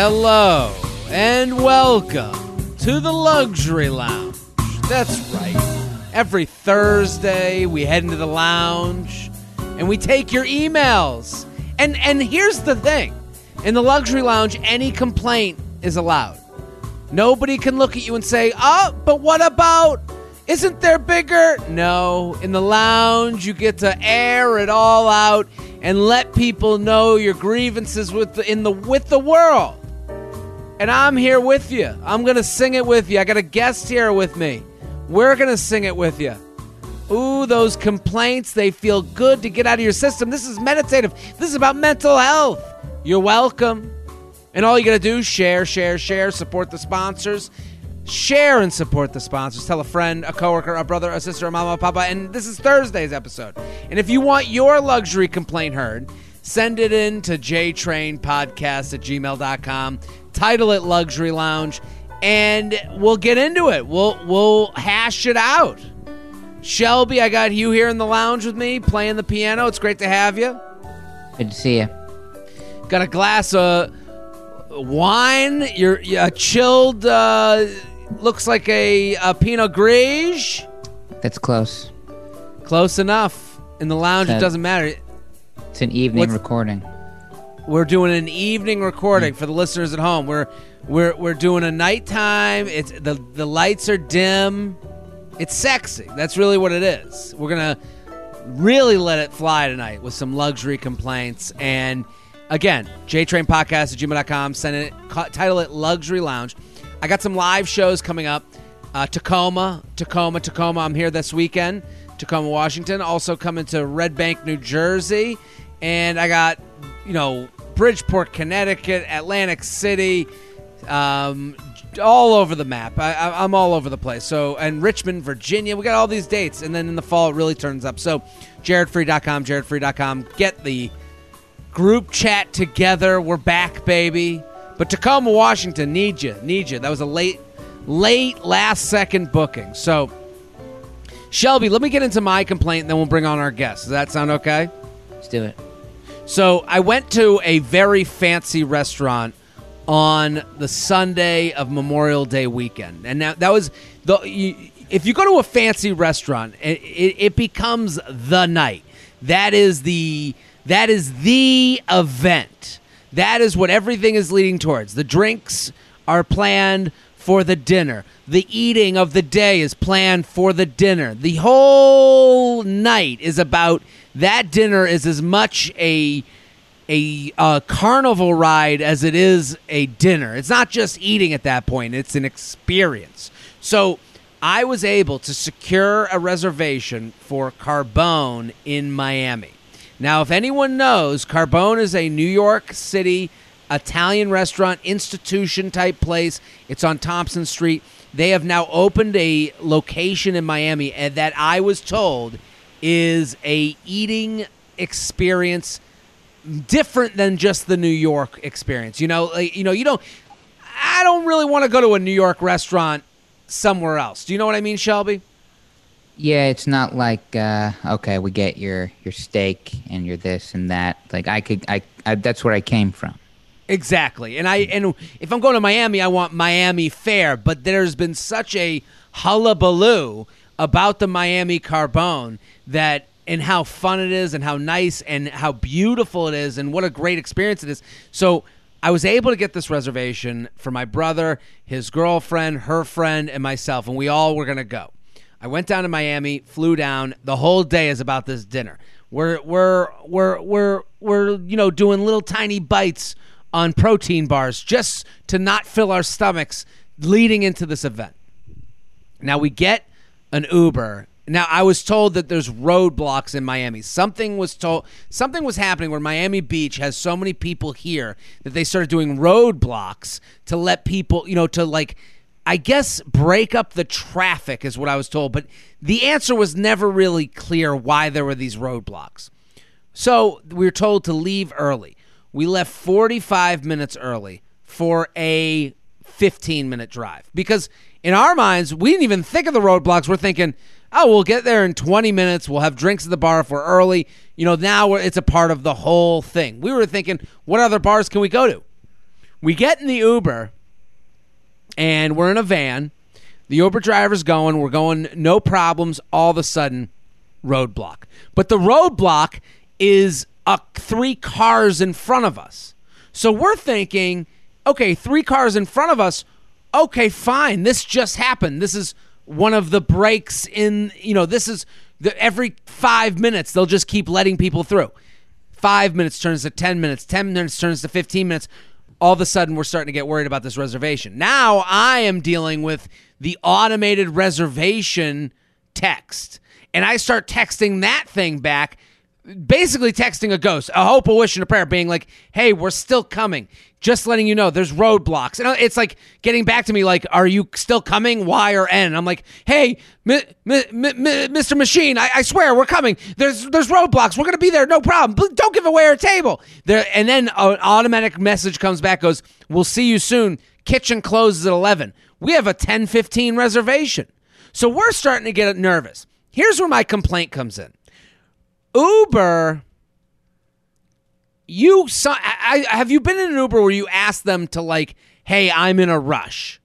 Hello and welcome to the Luxury Lounge. That's right. Every Thursday we head into the lounge and we take your emails. And and here's the thing. In the Luxury Lounge any complaint is allowed. Nobody can look at you and say, "Oh, but what about isn't there bigger?" No, in the lounge you get to air it all out and let people know your grievances with the, in the with the world. And I'm here with you. I'm going to sing it with you. I got a guest here with me. We're going to sing it with you. Ooh, those complaints, they feel good to get out of your system. This is meditative. This is about mental health. You're welcome. And all you got to do, share, share, share, support the sponsors. Share and support the sponsors. Tell a friend, a coworker, a brother, a sister, a mama, a papa. And this is Thursday's episode. And if you want your luxury complaint heard, send it in to jtrainpodcast at gmail.com title it Luxury Lounge, and we'll get into it. We'll we'll hash it out. Shelby, I got you here in the lounge with me playing the piano. It's great to have you. Good to see you. Got a glass of wine. You're, you're chilled. Uh, looks like a, a Pinot Gris. That's close. Close enough. In the lounge, it doesn't matter. It's an evening What's- recording. We're doing an evening recording for the listeners at home. We're we're we're doing a nighttime. It's the the lights are dim. It's sexy. That's really what it is. We're gonna really let it fly tonight with some luxury complaints. And again, jtrainpodcast at gmail.com. Send it title it Luxury Lounge. I got some live shows coming up. Uh, Tacoma, Tacoma, Tacoma. I'm here this weekend. Tacoma, Washington. Also coming to Red Bank, New Jersey. And I got, you know, Bridgeport, Connecticut, Atlantic City, um, all over the map. I, I'm all over the place. So, and Richmond, Virginia. We got all these dates. And then in the fall, it really turns up. So, jaredfreid.com, jaredfreid.com. Get the group chat together. We're back, baby. But Tacoma, Washington, need you, need you. That was a late, late last second booking. So, Shelby, let me get into my complaint, and then we'll bring on our guests. Does that sound okay? Let's do it. So I went to a very fancy restaurant on the Sunday of Memorial Day weekend, and now that was the. You, if you go to a fancy restaurant, it, it, it becomes the night. That is the that is the event. That is what everything is leading towards. The drinks are planned for the dinner. The eating of the day is planned for the dinner. The whole night is about that dinner is as much a a uh, carnival ride as it is a dinner. It's not just eating at that point, it's an experience. So I was able to secure a reservation for Carbone in Miami. Now, if anyone knows, Carbone is a New York City Italian restaurant, institution type place. It's on Thompson Street. They have now opened a location in Miami and that I was told is a eating experience different than just the New York experience. You know, like, you know, you don't. I don't really want to go to a New York restaurant somewhere else. Do you know what I mean, Shelby? Yeah, it's not like uh, okay, we get your your steak and your this and that. Like I could, I, I that's where I came from. Exactly. And I and if I'm going to Miami, I want Miami fare. But there's been such a hullabaloo about the Miami Carbone that and how fun it is and how nice and how beautiful it is and what a great experience it is. So I was able to get this reservation for my brother, his girlfriend, her friend, and myself, and we all were gonna go. I went down to Miami, flew down. The whole day is about this dinner. We're we're we're we're we're you know doing little tiny bites on protein bars just to not fill our stomachs leading into this event. Now we get an Uber. Now I was told that there's roadblocks in Miami. Something was told something was happening where Miami Beach has so many people here that they started doing roadblocks to let people, you know, to like I guess break up the traffic is what I was told, but the answer was never really clear why there were these roadblocks. So we were told to leave early. We left 45 minutes early for a 15 minute drive because in our minds, we didn't even think of the roadblocks. We're thinking, oh, we'll get there in 20 minutes. We'll have drinks at the bar if we're early. You know, now it's a part of the whole thing. We were thinking, what other bars can we go to? We get in the Uber and we're in a van. The Uber driver's going. We're going, no problems. All of a sudden, roadblock. But the roadblock is uh, three cars in front of us. So we're thinking, okay, three cars in front of us. Okay, fine. This just happened. This is one of the breaks in, you know, this is the, every five minutes, they'll just keep letting people through. Five minutes turns to 10 minutes, 10 minutes turns to 15 minutes. All of a sudden, we're starting to get worried about this reservation. Now I am dealing with the automated reservation text. And I start texting that thing back, basically texting a ghost, a hope, a wish, and a prayer, being like, hey, we're still coming. Just letting you know there's roadblocks. And it's like getting back to me, like, are you still coming? Y or N? I'm like, hey, Mr. Machine, I-, I swear we're coming. There's there's roadblocks. We're gonna be there, no problem. But don't give away our table. There, and then an automatic message comes back, goes, we'll see you soon. Kitchen closes at 11. We have a 10:15 reservation. So we're starting to get nervous. Here's where my complaint comes in. Uber you saw I, I, have you been in an Uber where you ask them to like, "Hey, I'm in a rush."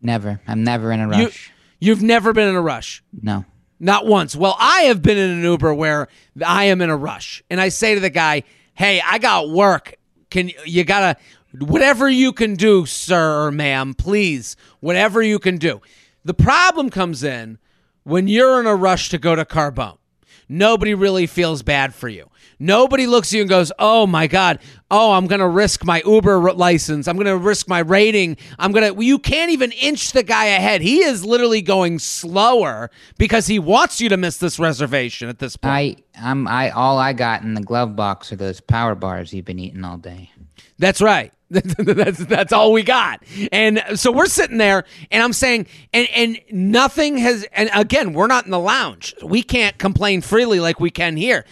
Never. I'm never in a rush. You, you've never been in a rush. No. Not once. Well, I have been in an Uber where I am in a rush, and I say to the guy, "Hey, I got work. Can you gotta whatever you can do, sir or ma'am, please, whatever you can do." The problem comes in when you're in a rush to go to Carbone. Nobody really feels bad for you. Nobody looks at you and goes, "Oh my god, oh I'm going to risk my Uber license. I'm going to risk my rating. I'm going to." You can't even inch the guy ahead. He is literally going slower because he wants you to miss this reservation at this point. I I'm I all I got in the glove box are those power bars you've been eating all day. That's right. that's that's all we got. And so we're sitting there and I'm saying and and nothing has and again, we're not in the lounge. We can't complain freely like we can here.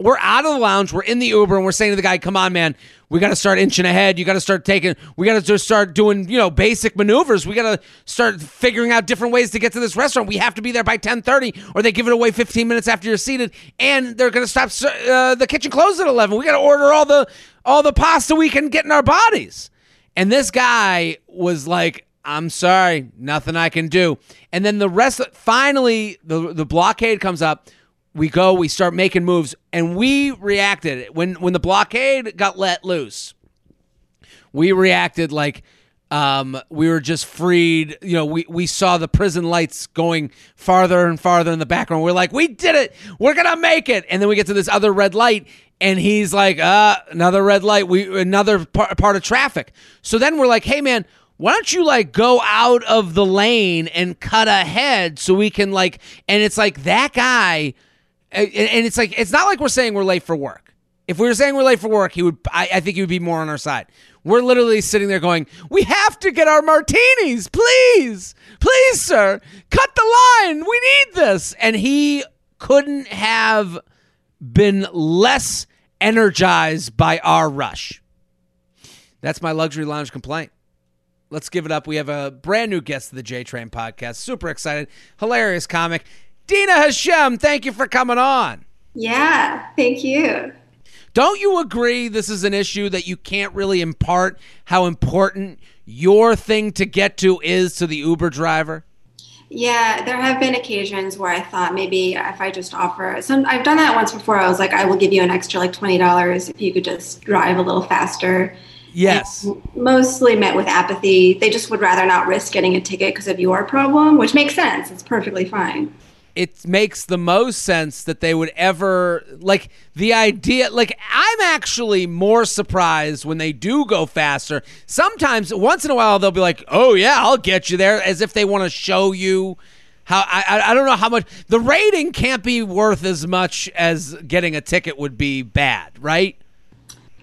We're out of the lounge, we're in the Uber and we're saying to the guy, "Come on, man. We got to start inching ahead. You got to start taking we got to just start doing, you know, basic maneuvers. We got to start figuring out different ways to get to this restaurant. We have to be there by 10:30 or they give it away 15 minutes after you're seated and they're going to stop uh, the kitchen closes at 11. We got to order all the all the pasta we can get in our bodies. And this guy was like, I'm sorry, nothing I can do. And then the rest, finally, the, the blockade comes up. We go, we start making moves, and we reacted. When, when the blockade got let loose, we reacted like um, we were just freed. You know, we, we saw the prison lights going farther and farther in the background. We're like, we did it. We're to make it. And then we get to this other red light, and he's like, uh, another red light, we another part, part of traffic. So then we're like, hey man, why don't you like go out of the lane and cut ahead so we can like and it's like that guy and it's like it's not like we're saying we're late for work. If we were saying we're late for work, he would I, I think he would be more on our side. We're literally sitting there going, We have to get our martinis, please. Please, sir. Cut the line. We need this. And he couldn't have been less energized by our rush. That's my luxury lounge complaint. Let's give it up. We have a brand new guest of the J Train podcast. Super excited. Hilarious comic. Dina Hashem, thank you for coming on. Yeah, thank you. Don't you agree this is an issue that you can't really impart how important your thing to get to is to the Uber driver? Yeah, there have been occasions where I thought maybe if I just offer some I've done that once before. I was like, I will give you an extra like twenty dollars if you could just drive a little faster. Yes. And mostly met with apathy. They just would rather not risk getting a ticket because of your problem, which makes sense. It's perfectly fine it makes the most sense that they would ever like the idea like i'm actually more surprised when they do go faster. Sometimes once in a while they'll be like oh yeah i'll get you there as if they want to show you how I, I don't know how much the rating can't be worth as much as getting a ticket would be bad right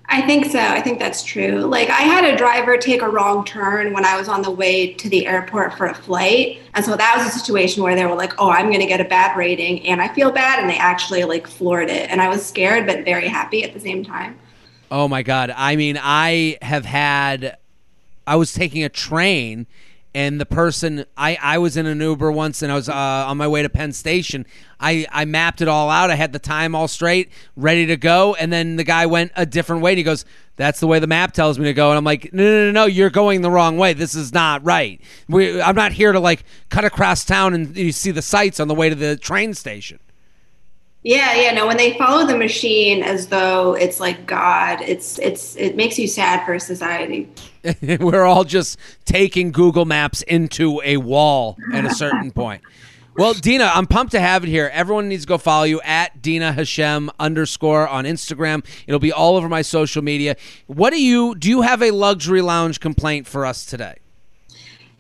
I think so. I think that's true. Like I had a driver take a wrong turn when I was on the way to the airport for a flight. And so that was a situation where they were like, "Oh, I'm going to get a bad rating." And I feel bad and they actually like floored it. And I was scared but very happy at the same time. Oh my god. I mean, I have had I was taking a train and the person I, I was in an Uber once and I was uh, on my way to Penn Station. I, I mapped it all out. I had the time all straight, ready to go, and then the guy went a different way. And he goes, That's the way the map tells me to go, and I'm like, no, no, no, no, you're going the wrong way. This is not right. We, I'm not here to like cut across town and you see the sights on the way to the train station. Yeah, yeah, no. When they follow the machine as though it's like God, it's it's it makes you sad for society. We're all just taking Google Maps into a wall at a certain point. Well, Dina, I'm pumped to have it here. Everyone needs to go follow you at Dina Hashem underscore on Instagram. It'll be all over my social media. What do you do? You have a luxury lounge complaint for us today?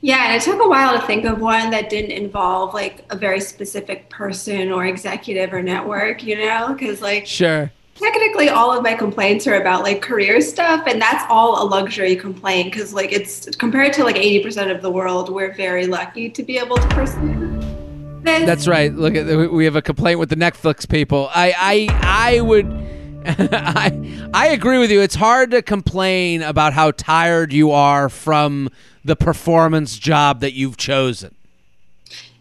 Yeah, and it took a while to think of one that didn't involve like a very specific person or executive or network, you know? Because, like, sure. Technically, all of my complaints are about like career stuff, and that's all a luxury complaint because, like, it's compared to like 80% of the world, we're very lucky to be able to pursue this. That's right. Look at we have a complaint with the Netflix people. I I I would I I agree with you. It's hard to complain about how tired you are from the performance job that you've chosen.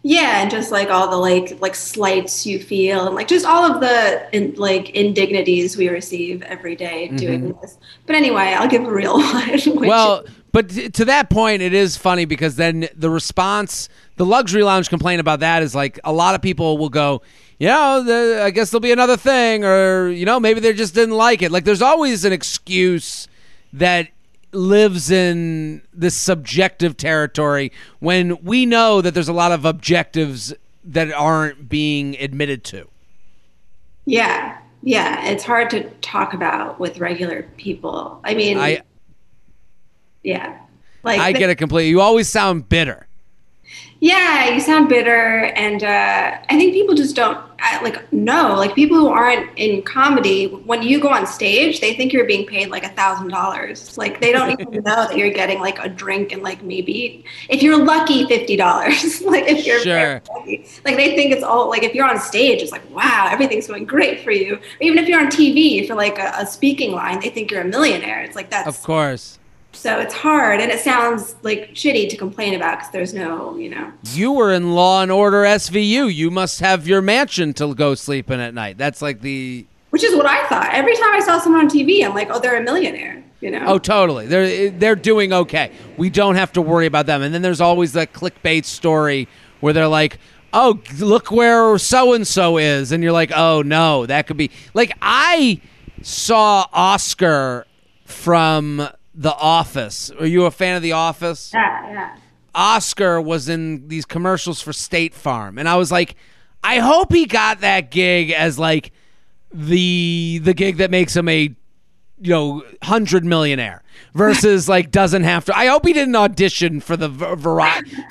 Yeah, and just like all the like like slights you feel, and like just all of the in, like indignities we receive every day doing mm-hmm. this. But anyway, I'll give a real one. well, but to that point, it is funny because then the response, the luxury lounge complaint about that is like a lot of people will go, you know, the, I guess there'll be another thing, or you know, maybe they just didn't like it. Like there's always an excuse that lives in this subjective territory when we know that there's a lot of objectives that aren't being admitted to. Yeah. Yeah, it's hard to talk about with regular people. I mean, I yeah. Like I get it completely. You always sound bitter. Yeah, you sound bitter, and uh, I think people just don't like know. Like people who aren't in comedy, when you go on stage, they think you're being paid like a thousand dollars. Like they don't even know that you're getting like a drink and like maybe if you're lucky, fifty dollars. like if you're sure. lucky, like they think it's all like if you're on stage, it's like wow, everything's going great for you. Or even if you're on TV for like a, a speaking line, they think you're a millionaire. It's like that's of course so it's hard and it sounds like shitty to complain about because there's no, you know. You were in Law and Order SVU. You must have your mansion to go sleep in at night. That's like the. Which is what I thought. Every time I saw someone on TV, I'm like, oh, they're a millionaire. You know? Oh, totally. They're they're doing okay. We don't have to worry about them. And then there's always that clickbait story where they're like, "Oh, look where so and so is," and you're like, "Oh no, that could be." Like I saw Oscar from the Office. Are you a fan of The Office? Yeah, yeah. Oscar was in these commercials for State Farm, and I was like, I hope he got that gig as like the the gig that makes him a you know hundred millionaire versus like doesn't have to. I hope he didn't audition for the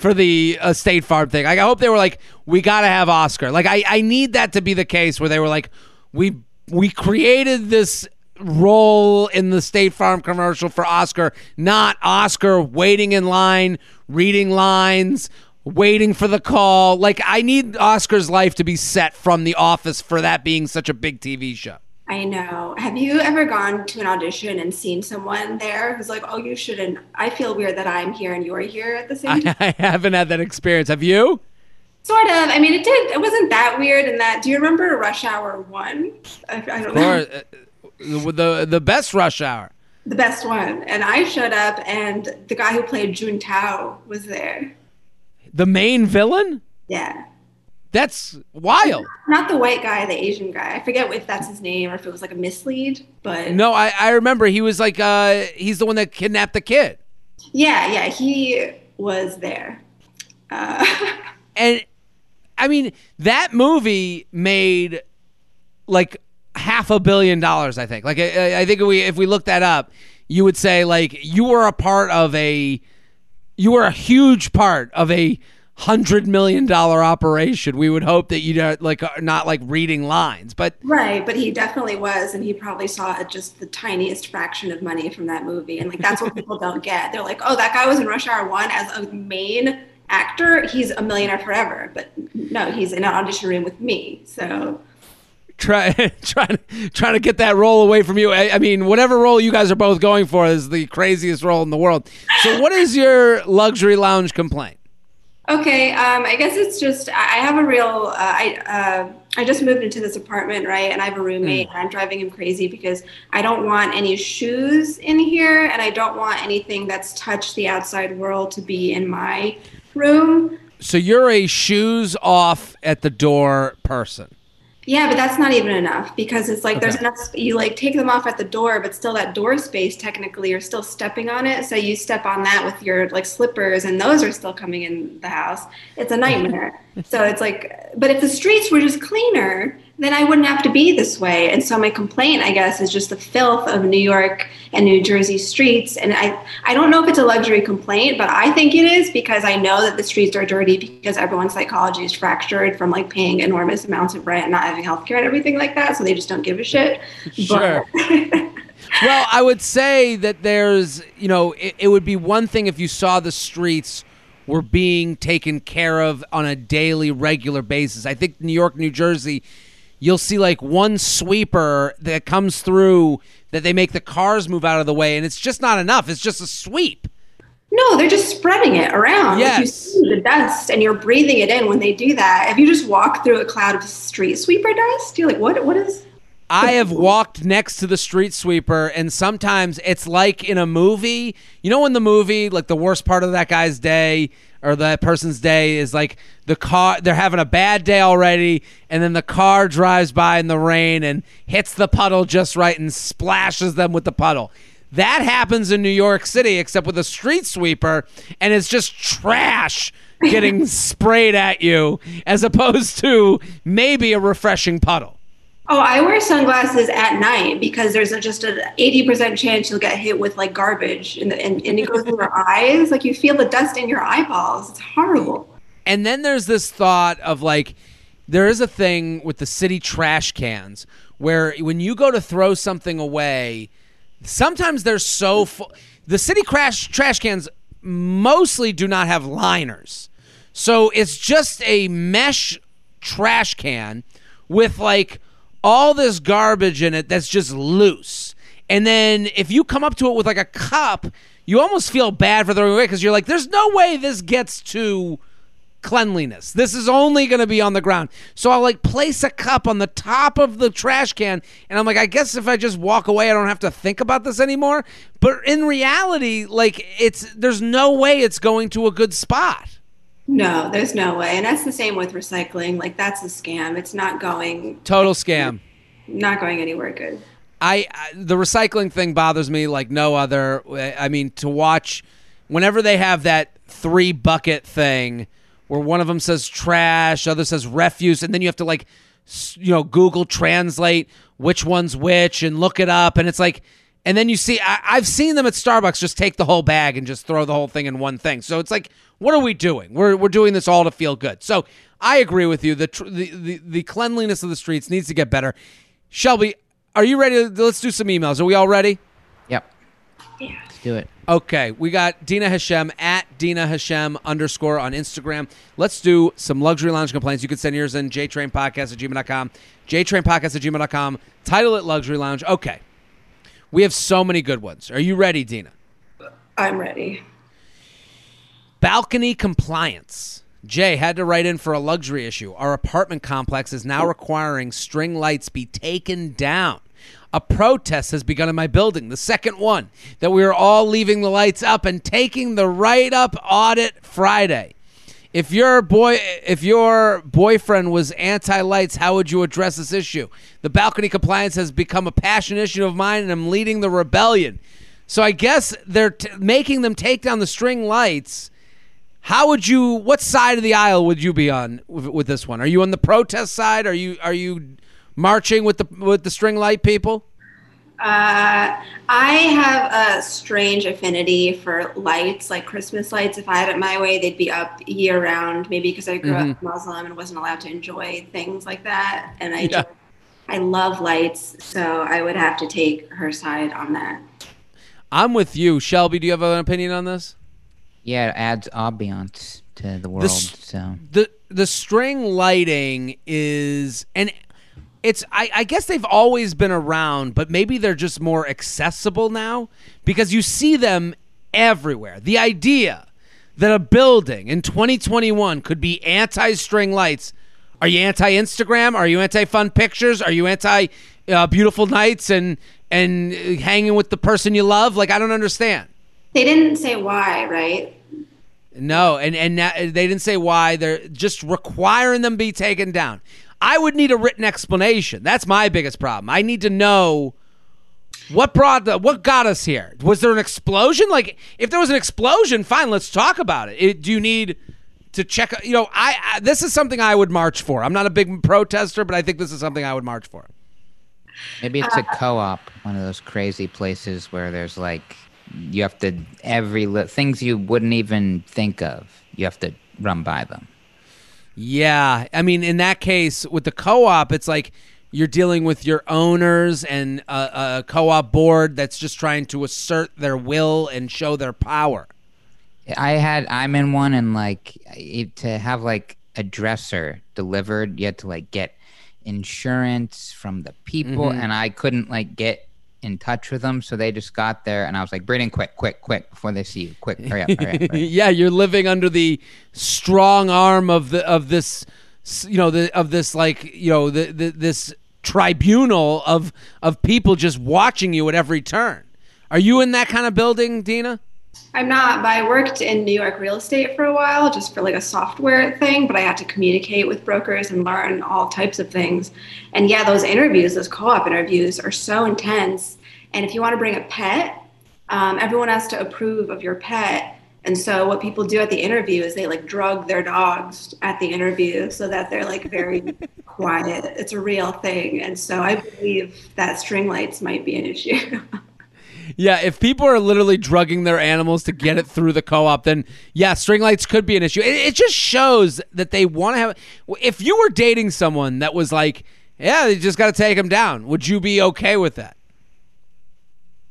for the uh, State Farm thing. I hope they were like, we got to have Oscar. Like I I need that to be the case where they were like, we we created this role in the State Farm commercial for Oscar, not Oscar waiting in line, reading lines, waiting for the call. Like I need Oscar's life to be set from The Office for that being such a big TV show. I know. Have you ever gone to an audition and seen someone there who's like, "Oh, you shouldn't." I feel weird that I'm here and you're here at the same time. I, haven't had that experience. Have you? Sort of. I mean, it did. It wasn't that weird. In that, do you remember Rush Hour One? I, I don't know the, the the best Rush Hour. The best one, and I showed up, and the guy who played Juntao was there. The main villain. Yeah. That's wild. Not the white guy, the Asian guy. I forget if that's his name or if it was like a mislead, but no, I, I remember he was like uh he's the one that kidnapped the kid. Yeah, yeah, he was there. Uh, and I mean, that movie made like half a billion dollars. I think. Like I, I think if we if we look that up, you would say like you were a part of a, you were a huge part of a hundred million dollar operation. We would hope that you uh, like not like reading lines, but right. But he definitely was, and he probably saw just the tiniest fraction of money from that movie, and like that's what people don't get. They're like, oh, that guy was in Rush Hour One as a main actor. He's a millionaire forever, but no, he's in an audition room with me. So try trying trying to get that role away from you. I, I, mean, whatever role you guys are both going for is the craziest role in the world. So, what is your luxury lounge complaint? Okay, um, I guess it's just I have a real uh, I uh, I just moved into this apartment, right? And I have a roommate, Mm. and I'm driving him crazy because I don't want any shoes in here, and I don't want anything that's touched the outside world to be in my room. So you're a shoes off at the door person. Yeah, but that's not even enough because it's like there's enough. You like take them off at the door, but still that door space technically you're still stepping on it. So you step on that with your like slippers, and those are still coming in the house. It's a nightmare. so it's like, but if the streets were just cleaner, then I wouldn't have to be this way. And so my complaint, I guess, is just the filth of New York and New Jersey streets. And I, I don't know if it's a luxury complaint, but I think it is because I know that the streets are dirty because everyone's psychology is fractured from like paying enormous amounts of rent and not having healthcare and everything like that. So they just don't give a shit. Sure. But, Well, I would say that there's, you know, it, it would be one thing if you saw the streets were being taken care of on a daily, regular basis. I think New York, New Jersey, you'll see like one sweeper that comes through that they make the cars move out of the way, and it's just not enough. It's just a sweep. no, they're just spreading it around. Like, you see the dust and you're breathing it in when they do that. If you just walk through a cloud of street sweeper dust, you're like, what? What is? I have walked next to the street sweeper, and sometimes it's like in a movie. You know, in the movie, like the worst part of that guy's day or that person's day is like the car, they're having a bad day already, and then the car drives by in the rain and hits the puddle just right and splashes them with the puddle. That happens in New York City, except with a street sweeper, and it's just trash getting sprayed at you as opposed to maybe a refreshing puddle. Oh, I wear sunglasses at night because there's a, just an 80% chance you'll get hit with like garbage and, and, and it goes in your eyes. Like you feel the dust in your eyeballs. It's horrible. And then there's this thought of like, there is a thing with the city trash cans where when you go to throw something away, sometimes they're so full. The city crash trash cans mostly do not have liners. So it's just a mesh trash can with like all this garbage in it that's just loose. And then if you come up to it with like a cup, you almost feel bad for throwing away because you're like, there's no way this gets to cleanliness. This is only going to be on the ground. So I'll like place a cup on the top of the trash can and I'm like I guess if I just walk away I don't have to think about this anymore. But in reality like it's there's no way it's going to a good spot. No, there's no way. And that's the same with recycling. Like that's a scam. It's not going Total scam. not going anywhere good. I, I the recycling thing bothers me like no other. I mean, to watch whenever they have that three bucket thing where one of them says trash, other says refuse, and then you have to like you know Google Translate which one's which and look it up, and it's like. And then you see, I, I've seen them at Starbucks just take the whole bag and just throw the whole thing in one thing. So it's like, what are we doing? We're, we're doing this all to feel good. So I agree with you. The, tr- the, the, the cleanliness of the streets needs to get better. Shelby, are you ready? To, let's do some emails. Are we all ready? Yep. Yeah. Let's do it. Okay, we got Dina Hashem at Dina Hashem underscore on Instagram. Let's do some luxury lounge complaints. You can send yours in jtrainpodcast at gmail.com, jtrainpodcast at gmail.com, title it luxury lounge. Okay, we have so many good ones. Are you ready, Dina? I'm ready. Balcony compliance. Jay had to write in for a luxury issue. Our apartment complex is now requiring string lights be taken down. A protest has begun in my building, the second one, that we are all leaving the lights up and taking the write up audit Friday. If your boy if your boyfriend was anti-lights, how would you address this issue? The balcony compliance has become a passion issue of mine and I'm leading the rebellion. So I guess they're t- making them take down the string lights. How would you? What side of the aisle would you be on with, with this one? Are you on the protest side? Are you are you marching with the with the string light people? Uh, I have a strange affinity for lights, like Christmas lights. If I had it my way, they'd be up year round. Maybe because I grew up Muslim and wasn't allowed to enjoy things like that. And I, Yeah. just, I love lights, so I would have to take her side on that. I'm with you, Shelby. Do you have an opinion on this? Yeah, it adds ambiance to the world. This- so the the string lighting is and it's I, I guess they've always been around but maybe they're just more accessible now because you see them everywhere the idea that a building in 2021 could be anti-string lights Are you anti Instagram? Are you anti fun pictures? Are you anti uh, beautiful nights and and hanging with the person you love? Like I don't understand. They didn't say why, right? No, and and they didn't say why. They're just requiring them be taken down. I would need a written explanation. That's my biggest problem. I need to know what brought the what got us here. Was there an explosion? Like, if there was an explosion, fine, let's talk about it. it do you need to check? You know, I, I this is something I would march for. I'm not a big protester, but I think this is something I would march for. Maybe it's a uh, co-op, one of those crazy places where there's like you have to every li- things you wouldn't even think of. You have to run by them. Yeah, I mean, in that case, with the co-op, it's like you're dealing with your owners and a, a co-op board that's just trying to assert their will and show their power. I had I'm in one and like to have like a dresser delivered, you had to like get insurance from the people, mm-hmm. and I couldn't like get in touch with them, so they just got there, and I was like, "Braden, quick, quick, quick, before they see you, quick, hurry up, hurry up." Hurry up. yeah, you're living under the strong arm of the of this, you know, the of this like you know the, the this tribunal of of people just watching you at every turn. Are you in that kind of building, Dina? I'm not, but I worked in New York real estate for a while, just for like a software thing. But I had to communicate with brokers and learn all types of things. And yeah, those interviews, those co-op interviews, are so intense. And if you want to bring a pet, um, everyone has to approve of your pet. And so what people do at the interview is they like drug their dogs at the interview so that they're like very quiet. It's a real thing. And so I believe that string lights might be an issue. Yeah, if people are literally drugging their animals to get it through the co-op, then yeah, string lights could be an issue. It, it just shows that they want to have. If you were dating someone that was like, yeah, they just got to take them down, would you be okay with that?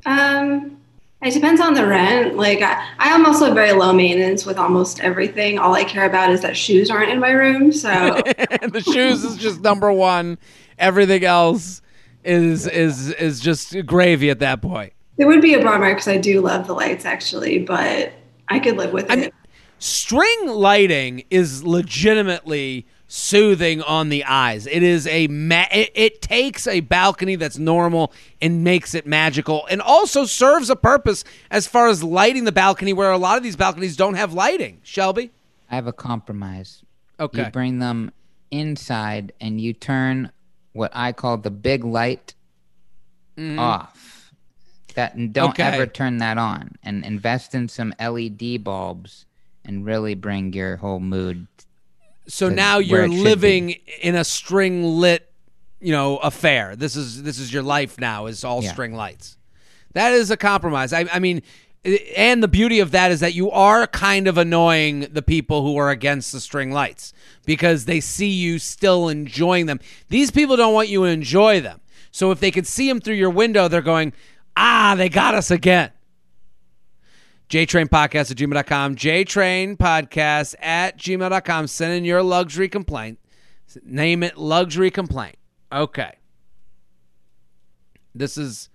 Um, it depends on the rent. Like I, I am also very low maintenance with almost everything. All I care about is that shoes aren't in my room. So the shoes is just number one. Everything else is is is just gravy at that point. It would be a bummer because I do love the lights actually, but I could live with I it. Mean, string lighting is legitimately soothing on the eyes. It is a ma- it, it, takes a balcony that's normal and makes it magical and also serves a purpose as far as lighting the balcony where a lot of these balconies don't have lighting. Shelby? I have a compromise. Okay. You bring them inside and you turn what I call the big light mm. off that and don't okay. ever turn that on and invest in some LED bulbs and really bring your whole mood. So now you're living in a string lit, you know, affair. This is this is your life now. Is all yeah. string lights. That is a compromise. I, I mean, and the beauty of that is that you are kind of annoying the people who are against the string lights because they see you still enjoying them. These people don't want you to enjoy them. So if they can see them through your window, they're going, Ah, they got us again. JTrain Podcast at gmail.com. JTrain Podcast at gmail.com. Send in your luxury complaint. Name it luxury complaint. Okay. This is,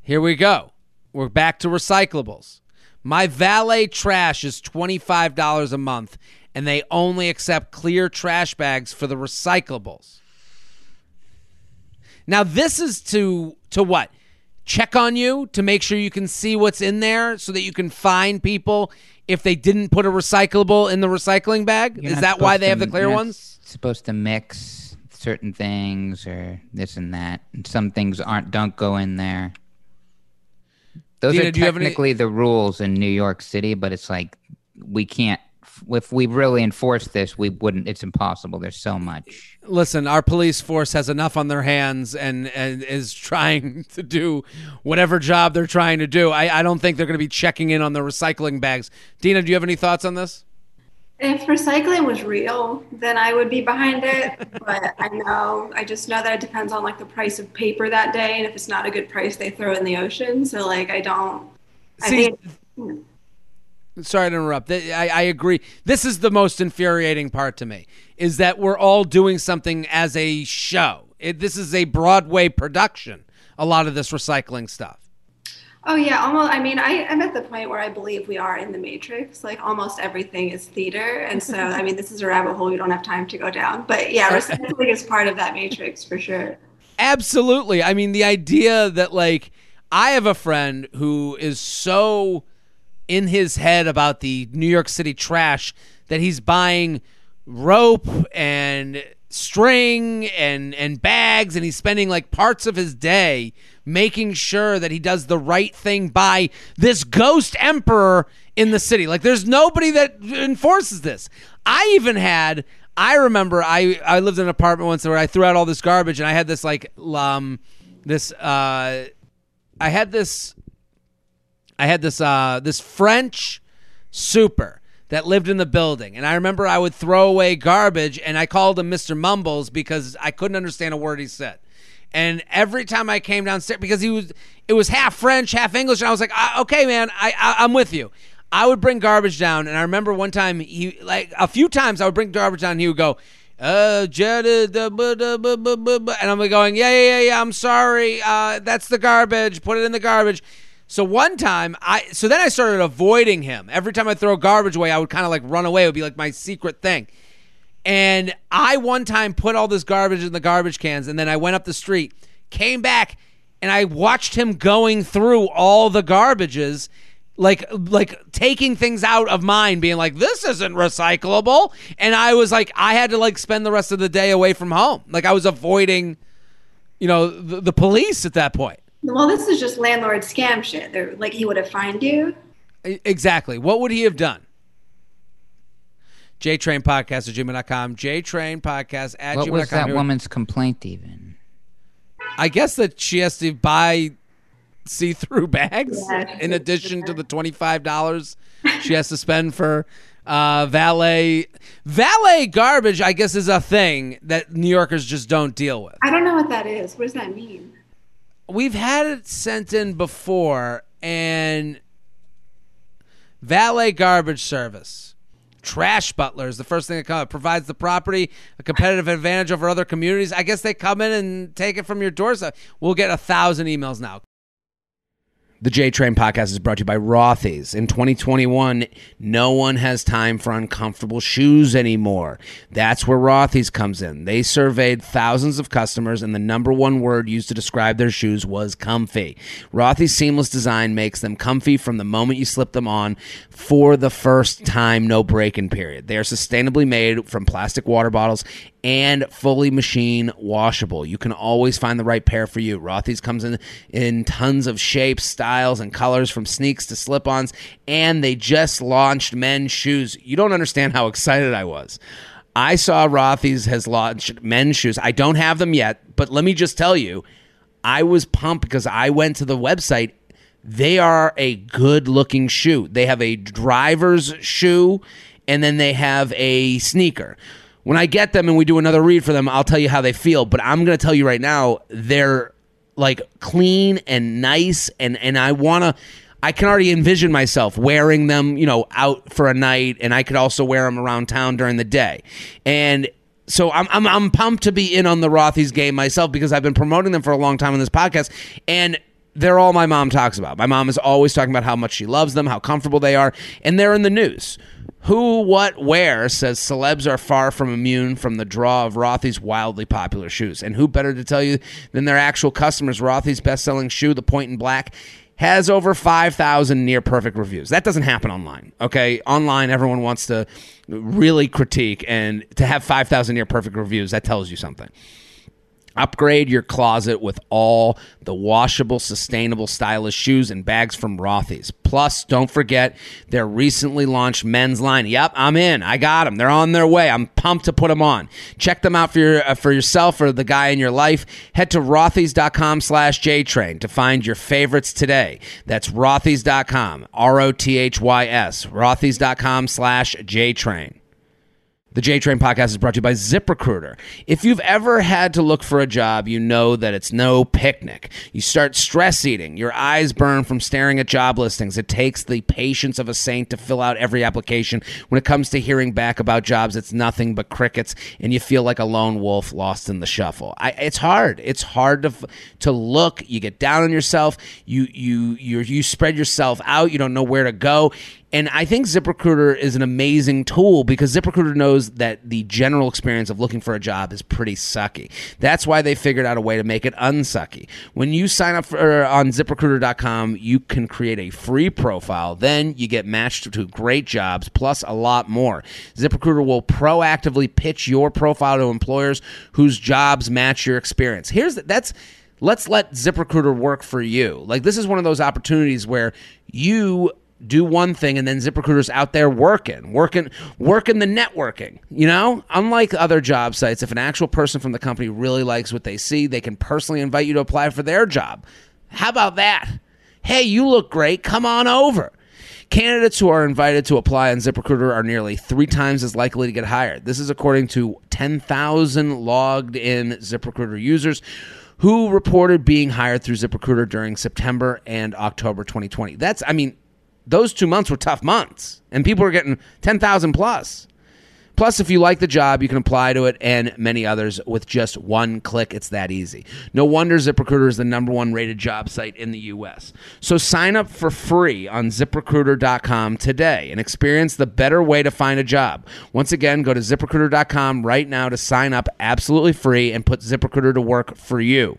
here we go. We're back to recyclables. My valet trash is $25 a month, and they only accept clear trash bags for the recyclables. Now, this is to to what? Check on you to make sure you can see what's in there so that you can find people if they didn't put a recyclable in the recycling bag? You're Is that why they have the clear ones? Supposed to mix certain things or this and that. And some things aren't don't go in there. Those Dina, are technically any- the rules in New York City, but it's like we can't if we really enforce this, we wouldn't. It's impossible. There's so much. Listen, our police force has enough on their hands and, and is trying to do whatever job they're trying to do. I, I don't think they're going to be checking in on the recycling bags. Dina, do you have any thoughts on this? If recycling was real, then I would be behind it. but I know, I just know that it depends on like the price of paper that day, and if it's not a good price, they throw it in the ocean. So like, I don't. See, I think, sorry to interrupt. I, I agree. This is the most infuriating part to me is that we're all doing something as a show. It, this is a Broadway production. A lot of this recycling stuff. Oh yeah, almost. I mean, I, I'm at the point where I believe we are in the Matrix. Like almost everything is theater, and so I mean, this is a rabbit hole we don't have time to go down. But yeah, recycling is part of that Matrix for sure. Absolutely. I mean, the idea that like I have a friend who is so in his head about the New York City trash that he's buying rope and string and and bags and he's spending like parts of his day making sure that he does the right thing by this ghost emperor in the city. Like there's nobody that enforces this. I even had i remember i i lived in an apartment once where i threw out all this garbage and i had this like um this uh i had this i had this uh this french super that lived in the building. And I remember I would throw away garbage and I called him Mr. Mumbles because I couldn't understand a word he said. And every time I came downstairs, because he was, it was half French, half English, and I was like, ah, okay, man, I, I I'm with you. I would bring garbage down, and I remember one time he, like a few times, I would bring garbage down. And he would go, uh, and I'm going, yeah, yeah, yeah, yeah. I'm sorry. Uh, that's the garbage. Put it in the garbage. So one time, I so then I started avoiding him. Every time I throw garbage away, I would kind of like run away. It would be like my secret thing. And I one time put all this garbage in the garbage cans, and then I went up the street, came back, and I watched him going through all the garbages, like like taking things out of mine, being like, "This isn't recyclable." And I was like, I had to like spend the rest of the day away from home. Like I was avoiding, you know, the, the police at that point. Well, this is just landlord scam shit. They're, like he would have fined you. Exactly. What would he have done? JTrain Podcast at gmail.com. JTrain Podcast at what gmail.com. was that woman's complaint even? I guess that she has to buy see through bags Yeah. in addition to the $25 she has to spend for uh, valet. Valet garbage, I guess, is a thing that New Yorkers just don't deal with. I don't know what that is. What does that mean? We've had it sent in before and valet garbage service trash butler is the first thing that comes provides the property a competitive advantage over other communities. I guess they come in and take it from your doorstep. We'll get a thousand emails now the J Train podcast is brought to you by Rothy's. In 2021, no one has time for uncomfortable shoes anymore. That's where Rothy's comes in. They surveyed thousands of customers, and the number one word used to describe their shoes was comfy. Rothy's seamless design makes them comfy from the moment you slip them on for the first time, no break in period. They are sustainably made from plastic water bottles and fully machine washable. You can always find the right pair for you. Rothy's comes in in tons of shapes, styles, and colors from sneaks to slip-ons, and they just launched men's shoes. You don't understand how excited I was. I saw Rothy's has launched men's shoes. I don't have them yet, but let me just tell you, I was pumped because I went to the website. They are a good looking shoe. They have a driver's shoe and then they have a sneaker. When I get them and we do another read for them, I'll tell you how they feel. But I'm going to tell you right now, they're like clean and nice. And, and I want to, I can already envision myself wearing them, you know, out for a night. And I could also wear them around town during the day. And so I'm, I'm I'm pumped to be in on the Rothy's game myself because I've been promoting them for a long time on this podcast, and they're all my mom talks about. My mom is always talking about how much she loves them, how comfortable they are, and they're in the news. Who What Wear says celebs are far from immune from the draw of Rothy's wildly popular shoes. And who better to tell you than their actual customers? Rothy's best selling shoe, the Point in Black, has over 5,000 near perfect reviews. That doesn't happen online. Okay. Online, everyone wants to really critique, and to have 5,000 near perfect reviews, that tells you something. Upgrade your closet with all the washable, sustainable, stylish shoes and bags from Rothy's. Plus, don't forget their recently launched men's line. Yep, I'm in. I got them. They're on their way. I'm pumped to put them on. Check them out for your, uh, for yourself or the guy in your life. Head to rothys.com slash JTrain to find your favorites today. That's rothys.com, R O T H Y S, rothys.com slash JTrain. The J Train podcast is brought to you by ZipRecruiter. If you've ever had to look for a job, you know that it's no picnic. You start stress eating, your eyes burn from staring at job listings. It takes the patience of a saint to fill out every application. When it comes to hearing back about jobs, it's nothing but crickets, and you feel like a lone wolf lost in the shuffle. I, it's hard. It's hard to to look. You get down on yourself. You you you you spread yourself out. You don't know where to go. And I think ZipRecruiter is an amazing tool because ZipRecruiter knows that the general experience of looking for a job is pretty sucky. That's why they figured out a way to make it unsucky. When you sign up for, er, on ZipRecruiter.com, you can create a free profile. Then you get matched to great jobs plus a lot more. ZipRecruiter will proactively pitch your profile to employers whose jobs match your experience. Here's the, that's let's let ZipRecruiter work for you. Like this is one of those opportunities where you do one thing and then ZipRecruiter's out there working, working, working the networking. You know, unlike other job sites, if an actual person from the company really likes what they see, they can personally invite you to apply for their job. How about that? Hey, you look great. Come on over. Candidates who are invited to apply on ZipRecruiter are nearly three times as likely to get hired. This is according to 10,000 logged in ZipRecruiter users who reported being hired through ZipRecruiter during September and October 2020. That's, I mean, those two months were tough months, and people were getting 10,000 plus. Plus, if you like the job, you can apply to it and many others with just one click. It's that easy. No wonder ZipRecruiter is the number one rated job site in the U.S. So sign up for free on ziprecruiter.com today and experience the better way to find a job. Once again, go to ziprecruiter.com right now to sign up absolutely free and put ZipRecruiter to work for you.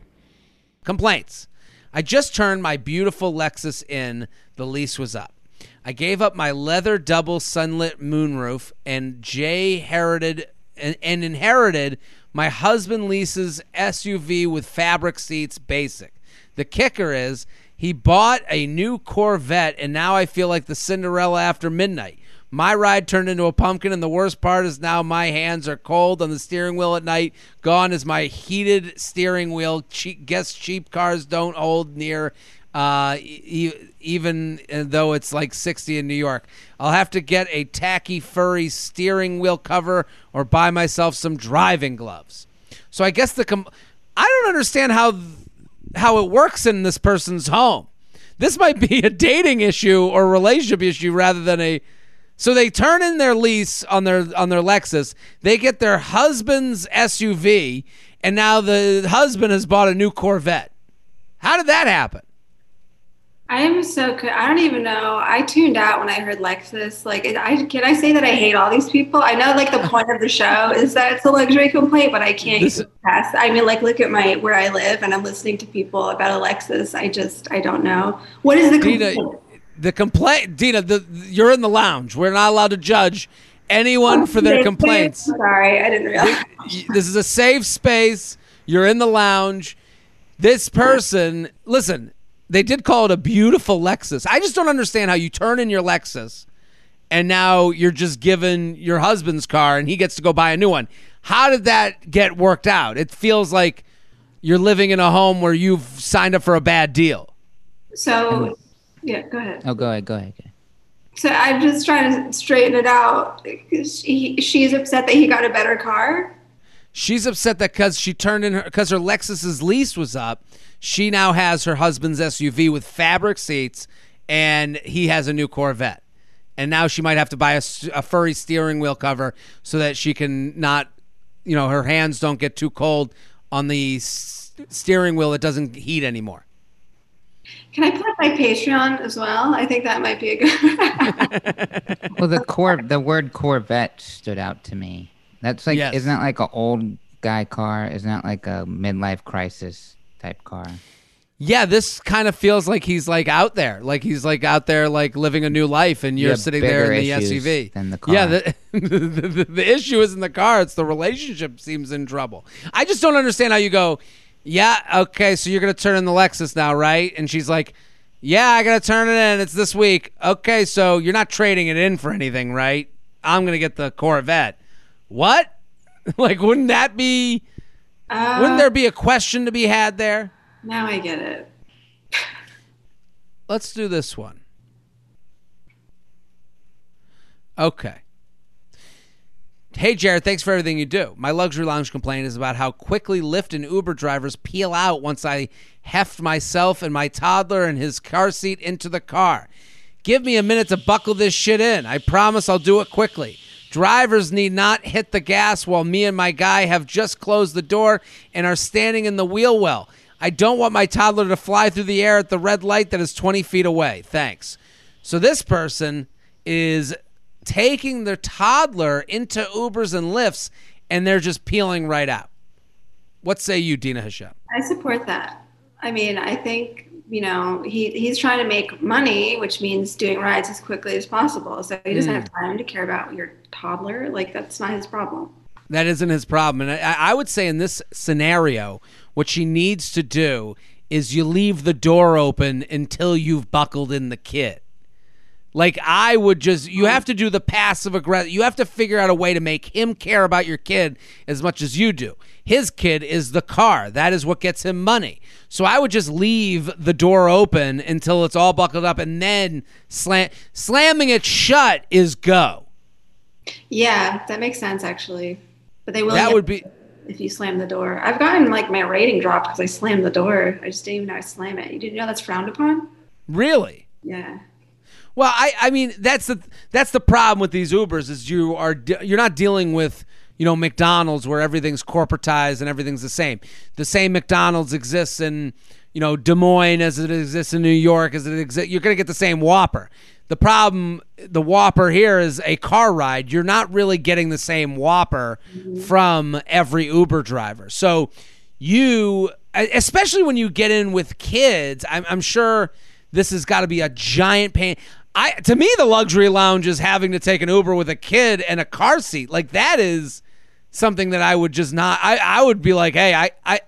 Complaints. I just turned my beautiful Lexus in. The lease was up. I gave up my leather double sunlit moonroof and Jay inherited and, inherited my husband leases SUV with fabric seats basic. The kicker is he bought a new Corvette and now I feel like the Cinderella after midnight. My ride turned into a pumpkin, and the worst part is now my hands are cold on the steering wheel at night. Gone is my heated steering wheel. Cheap, guess cheap cars don't hold near uh, even uh, though it's like 60 in New York. I'll have to get a tacky, furry steering wheel cover or buy myself some driving gloves. So I guess the com- I don't understand how how it works in this person's home. This might be a dating issue or relationship issue rather than a. So they turn in their lease on their on their Lexus. They get their husband's SUV, and now the husband has bought a new Corvette. How did that happen? I am so. I don't even know. I tuned out when I heard Lexus. Like, I can I say that I hate all these people? I know, like, the point of the show is that it's a luxury complaint, but I can't this, pass. I mean, like, look at my where I live, and I'm listening to people about a Lexus. I just, I don't know. What is the complaint? Dina, the complaint, Dina. The you're in the lounge. We're not allowed to judge anyone oh, for their complaints. Sorry, I didn't realize. This is a safe space. You're in the lounge. This person, listen they did call it a beautiful Lexus. I just don't understand how you turn in your Lexus and now you're just given your husband's car and he gets to go buy a new one. How did that get worked out? It feels like you're living in a home where you've signed up for a bad deal. So, yeah, go ahead. Oh, go ahead. Go ahead. So I'm just trying to straighten it out. She, she's upset that he got a better car. She's upset that because she turned in her because her Lexus's lease was up she now has her husband's SUV with fabric seats, and he has a new Corvette. And now she might have to buy a, a furry steering wheel cover so that she can not, you know, her hands don't get too cold on the s- steering wheel. It doesn't heat anymore. Can I plug my Patreon as well? I think that might be a good. well, the cor the word Corvette stood out to me. That's like, yes. isn't that like an old guy car? Isn't that like a midlife crisis type car. Yeah, this kind of feels like he's like out there, like he's like out there, like living a new life, and you're sitting there in the SUV. Than the car. Yeah, the, the, the, the issue isn't the car; it's the relationship seems in trouble. I just don't understand how you go. Yeah, okay, so you're gonna turn in the Lexus now, right? And she's like, Yeah, I gotta turn it in. It's this week. Okay, so you're not trading it in for anything, right? I'm gonna get the Corvette. What? like, wouldn't that be? Uh, Wouldn't there be a question to be had there? Now I get it. Let's do this one. Okay. Hey, Jared, thanks for everything you do. My luxury lounge complaint is about how quickly Lyft and Uber drivers peel out once I heft myself and my toddler and his car seat into the car. Give me a minute to buckle this shit in. I promise I'll do it quickly. Drivers need not hit the gas while me and my guy have just closed the door and are standing in the wheel well. I don't want my toddler to fly through the air at the red light that is 20 feet away. Thanks. So this person is taking their toddler into Ubers and Lyfts and they're just peeling right out. What say you, Dina Hashem? I support that. I mean, I think you know he he's trying to make money, which means doing rides as quickly as possible. So he doesn't mm. have time to care about your toddler. Like that's not his problem. That isn't his problem, and I, I would say in this scenario, what she needs to do is you leave the door open until you've buckled in the kid. Like I would just you have to do the passive aggressive. You have to figure out a way to make him care about your kid as much as you do. His kid is the car. That is what gets him money. So I would just leave the door open until it's all buckled up and then slam slamming it shut is go. Yeah, that makes sense actually. But they will That would be if you slam the door. I've gotten like my rating dropped because I slammed the door. I just didn't even know I slam it. You didn't know that's frowned upon? Really? Yeah. Well, I, I mean that's the that's the problem with these Ubers is you are you're not dealing with you know McDonald's where everything's corporatized and everything's the same. The same McDonald's exists in you know Des Moines as it exists in New York as it exists. You're going to get the same Whopper. The problem, the Whopper here is a car ride. You're not really getting the same Whopper mm-hmm. from every Uber driver. So you, especially when you get in with kids, I'm, I'm sure this has got to be a giant pain. I to me the luxury lounge is having to take an Uber with a kid and a car seat. Like that is something that I would just not I, I would be like, hey, I, I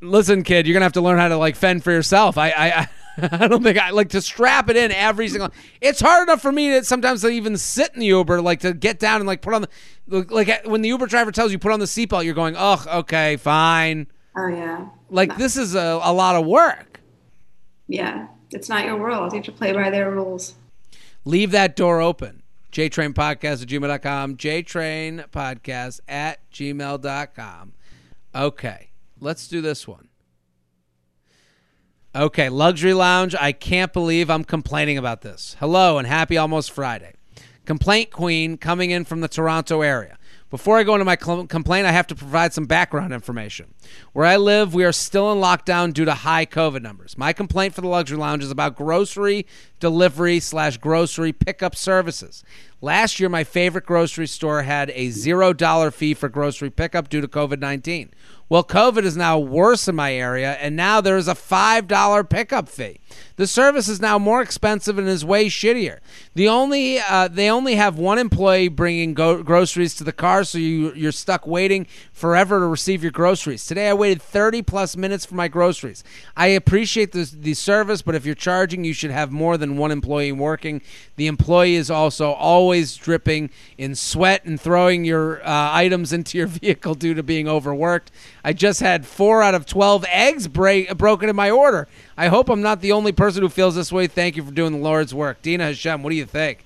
listen, kid, you're gonna have to learn how to like fend for yourself. I I I don't think I like to strap it in every single. It's hard enough for me to sometimes to even sit in the Uber, like to get down and like put on the like eh, when the Uber driver tells you put on the seatbelt, you're going, oh, okay, fine. Oh yeah. Like this is a, a lot of work. Yeah it's not your world. You have to play by their rules. Leave that door open. JTrain Podcast at gmail.com. JTrain Podcast at gmail.com. Okay, let's do this one. Okay, Luxury Lounge. I can't believe I'm complaining about this. Hello and happy almost Friday. Complaint Queen coming in from the Toronto area. Before I go into my cl- complaint, I have to provide some background information. Where I live, we are still in lockdown due to high COVID numbers. My complaint for the luxury lounge is about grocery delivery slash grocery pickup services. Last year, my favorite grocery store had a zero dollar fee for grocery pickup due to COVID 19. Well, COVID is now worse in my area, and now there is a $5 pickup fee. The service is now more expensive and is way shittier. The only uh, they only have one employee bringing go- groceries to the car, so you you're stuck waiting forever to receive your groceries. Today I waited 30 plus minutes for my groceries. I appreciate the the service, but if you're charging, you should have more than one employee working. The employee is also always dripping in sweat and throwing your uh, items into your vehicle due to being overworked. I just had four out of 12 eggs break, broken in my order. I hope I'm not the only person who feels this way. Thank you for doing the Lord's work. Dina Hashem, what do you think?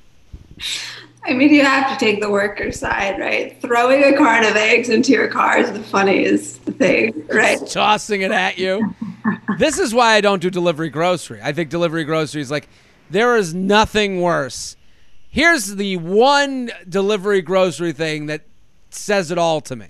I mean, you have to take the worker side, right? Throwing a cart of eggs into your car is the funniest thing, right? Just tossing it at you. this is why I don't do delivery grocery. I think delivery grocery is like, there is nothing worse. Here's the one delivery grocery thing that says it all to me.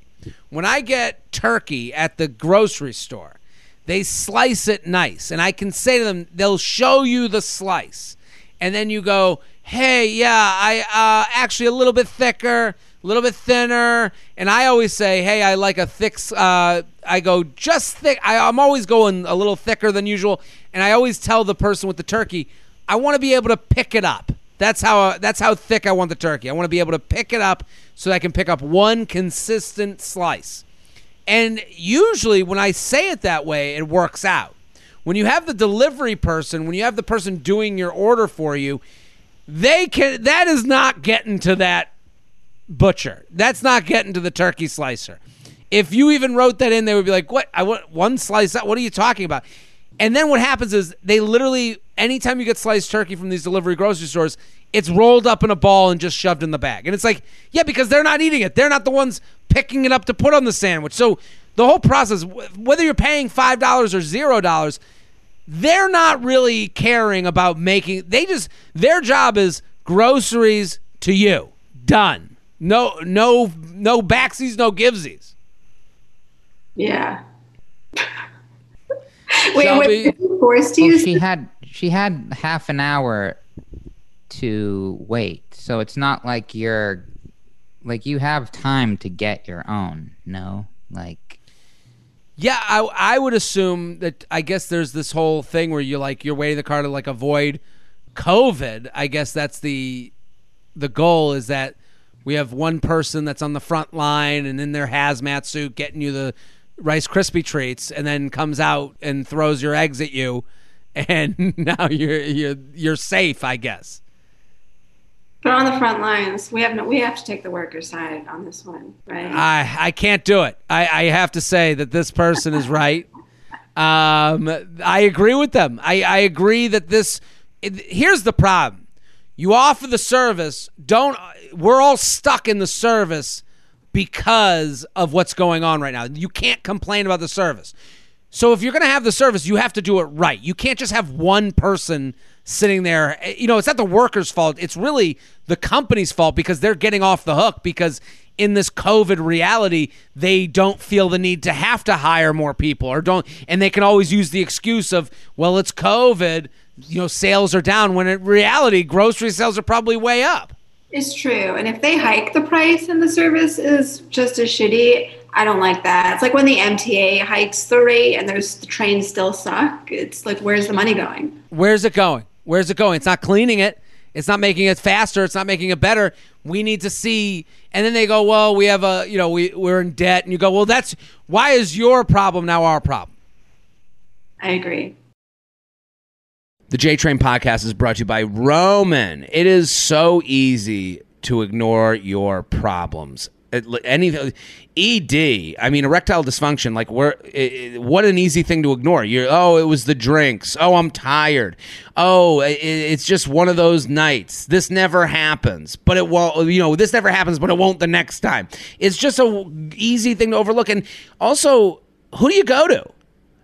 When I get turkey at the grocery store, they slice it nice. And I can say to them, they'll show you the slice. And then you go, hey, yeah, I uh, actually a little bit thicker, a little bit thinner. And I always say, hey, I like a thick, uh, I go just thick. I, I'm always going a little thicker than usual. And I always tell the person with the turkey, I want to be able to pick it up. That's how uh, that's how thick I want the turkey. I want to be able to pick it up so I can pick up one consistent slice. And usually when I say it that way, it works out. When you have the delivery person, when you have the person doing your order for you, they can that is not getting to that butcher. That's not getting to the turkey slicer. If you even wrote that in, they would be like, "What? I want one slice. What are you talking about?" And then what happens is they literally, anytime you get sliced turkey from these delivery grocery stores, it's rolled up in a ball and just shoved in the bag. And it's like, yeah, because they're not eating it. They're not the ones picking it up to put on the sandwich. So the whole process, whether you're paying $5 or $0, they're not really caring about making, they just, their job is groceries to you. Done. No, no, no backsies, no givesies. Yeah. Wait, Shelby- wait, were you forced to Well, use she had she had half an hour to wait, so it's not like you're like you have time to get your own. No, like Yeah, I I would assume that I guess there's this whole thing where you like you're waiting the car to like avoid COVID. I guess that's the the goal is that we have one person that's on the front line and in their hazmat suit getting you the Rice Krispie treats and then comes out and throws your eggs at you and now you're you're you're safe, I guess. But on the front lines, we have no, we have to take the worker side on this one, right? I I can't do it. I, I have to say that this person is right. Um, I agree with them. I, I agree that this. It, here's the problem: you offer the service. Don't. We're all stuck in the service because of what's going on right now. You can't complain about the service. So if you're going to have the service, you have to do it right. You can't just have one person sitting there. You know, it's not the worker's fault. It's really the company's fault because they're getting off the hook because in this COVID reality, they don't feel the need to have to hire more people or don't and they can always use the excuse of, well, it's COVID, you know, sales are down when in reality grocery sales are probably way up. It's true. And if they hike the price and the service is just as shitty, I don't like that. It's like when the MTA hikes the rate and there's the trains still suck. It's like where's the money going? Where's it going? Where's it going? It's not cleaning it. It's not making it faster. It's not making it better. We need to see. And then they go, well, we have a, you know, we we're in debt. And you go, well, that's why is your problem now our problem? I agree. The J Train podcast is brought to you by Roman. It is so easy to ignore your problems. Any ED, I mean erectile dysfunction. Like, where? What an easy thing to ignore. You're oh, it was the drinks. Oh, I'm tired. Oh, it, it's just one of those nights. This never happens, but it won't. You know, this never happens, but it won't the next time. It's just a easy thing to overlook. And also, who do you go to?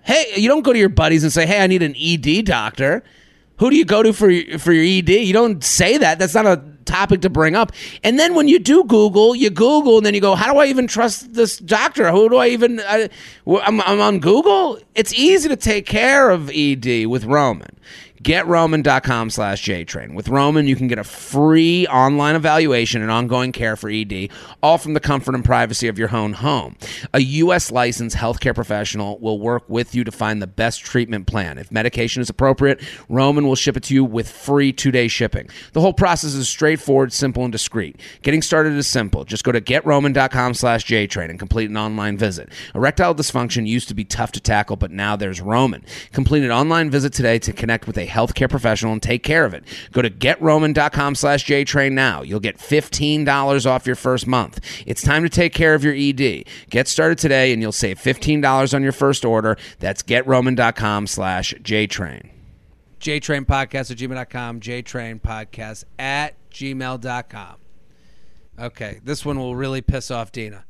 Hey, you don't go to your buddies and say, "Hey, I need an ED doctor." Who do you go to for for your ED? You don't say that. That's not a topic to bring up. And then when you do Google, you Google, and then you go, "How do I even trust this doctor? Who do I even? I, I'm, I'm on Google. It's easy to take care of ED with Roman. GetRoman.com slash JTrain. With Roman, you can get a free online evaluation and ongoing care for ED, all from the comfort and privacy of your own home. A U.S. licensed healthcare professional will work with you to find the best treatment plan. If medication is appropriate, Roman will ship it to you with free two day shipping. The whole process is straightforward, simple, and discreet. Getting started is simple. Just go to GetRoman.com slash JTrain and complete an online visit. Erectile dysfunction used to be tough to tackle, but now there's Roman. Complete an online visit today to connect with a healthcare professional and take care of it. Go to getroman.com slash JTrain now. You'll get $15 off your first month. It's time to take care of your ED. Get started today and you'll save $15 on your first order. That's getroman.com slash JTrain. JTrain Podcast at gmail.com, JTrain Podcast at gmail.com. Okay, this one will really piss off Dina.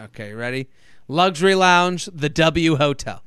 Okay, ready? Luxury Lounge, the W Hotel.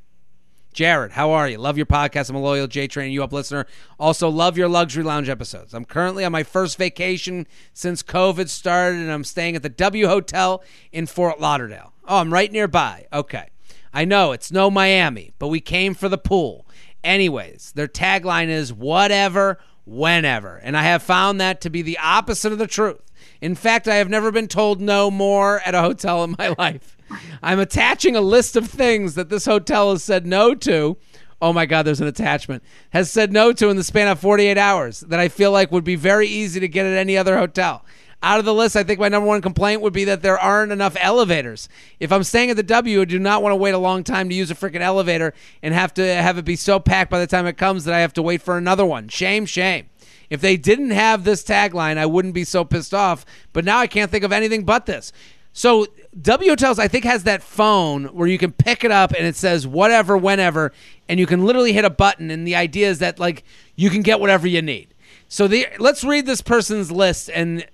Jared, how are you? Love your podcast. I'm a loyal J Train You Up listener. Also, love your Luxury Lounge episodes. I'm currently on my first vacation since COVID started, and I'm staying at the W Hotel in Fort Lauderdale. Oh, I'm right nearby. Okay. I know it's no Miami, but we came for the pool. Anyways, their tagline is whatever, whenever. And I have found that to be the opposite of the truth. In fact, I have never been told no more at a hotel in my life. I'm attaching a list of things that this hotel has said no to. Oh my God, there's an attachment. Has said no to in the span of 48 hours that I feel like would be very easy to get at any other hotel. Out of the list, I think my number one complaint would be that there aren't enough elevators. If I'm staying at the W, I do not want to wait a long time to use a freaking elevator and have to have it be so packed by the time it comes that I have to wait for another one. Shame, shame. If they didn't have this tagline, I wouldn't be so pissed off. But now I can't think of anything but this. So W Hotels, I think, has that phone where you can pick it up and it says whatever, whenever, and you can literally hit a button. And the idea is that like you can get whatever you need. So the let's read this person's list, and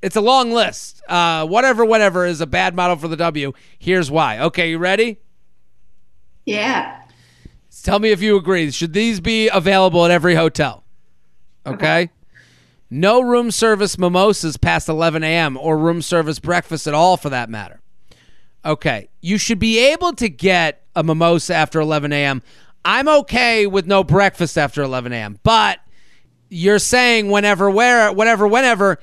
it's a long list. Uh, whatever, whatever is a bad model for the W. Here's why. Okay, you ready? Yeah. Tell me if you agree. Should these be available at every hotel? Okay. No room service mimosas past 11 a.m. or room service breakfast at all for that matter. Okay. You should be able to get a mimosa after 11 a.m. I'm okay with no breakfast after 11 a.m. But you're saying whenever, where, whatever, whenever.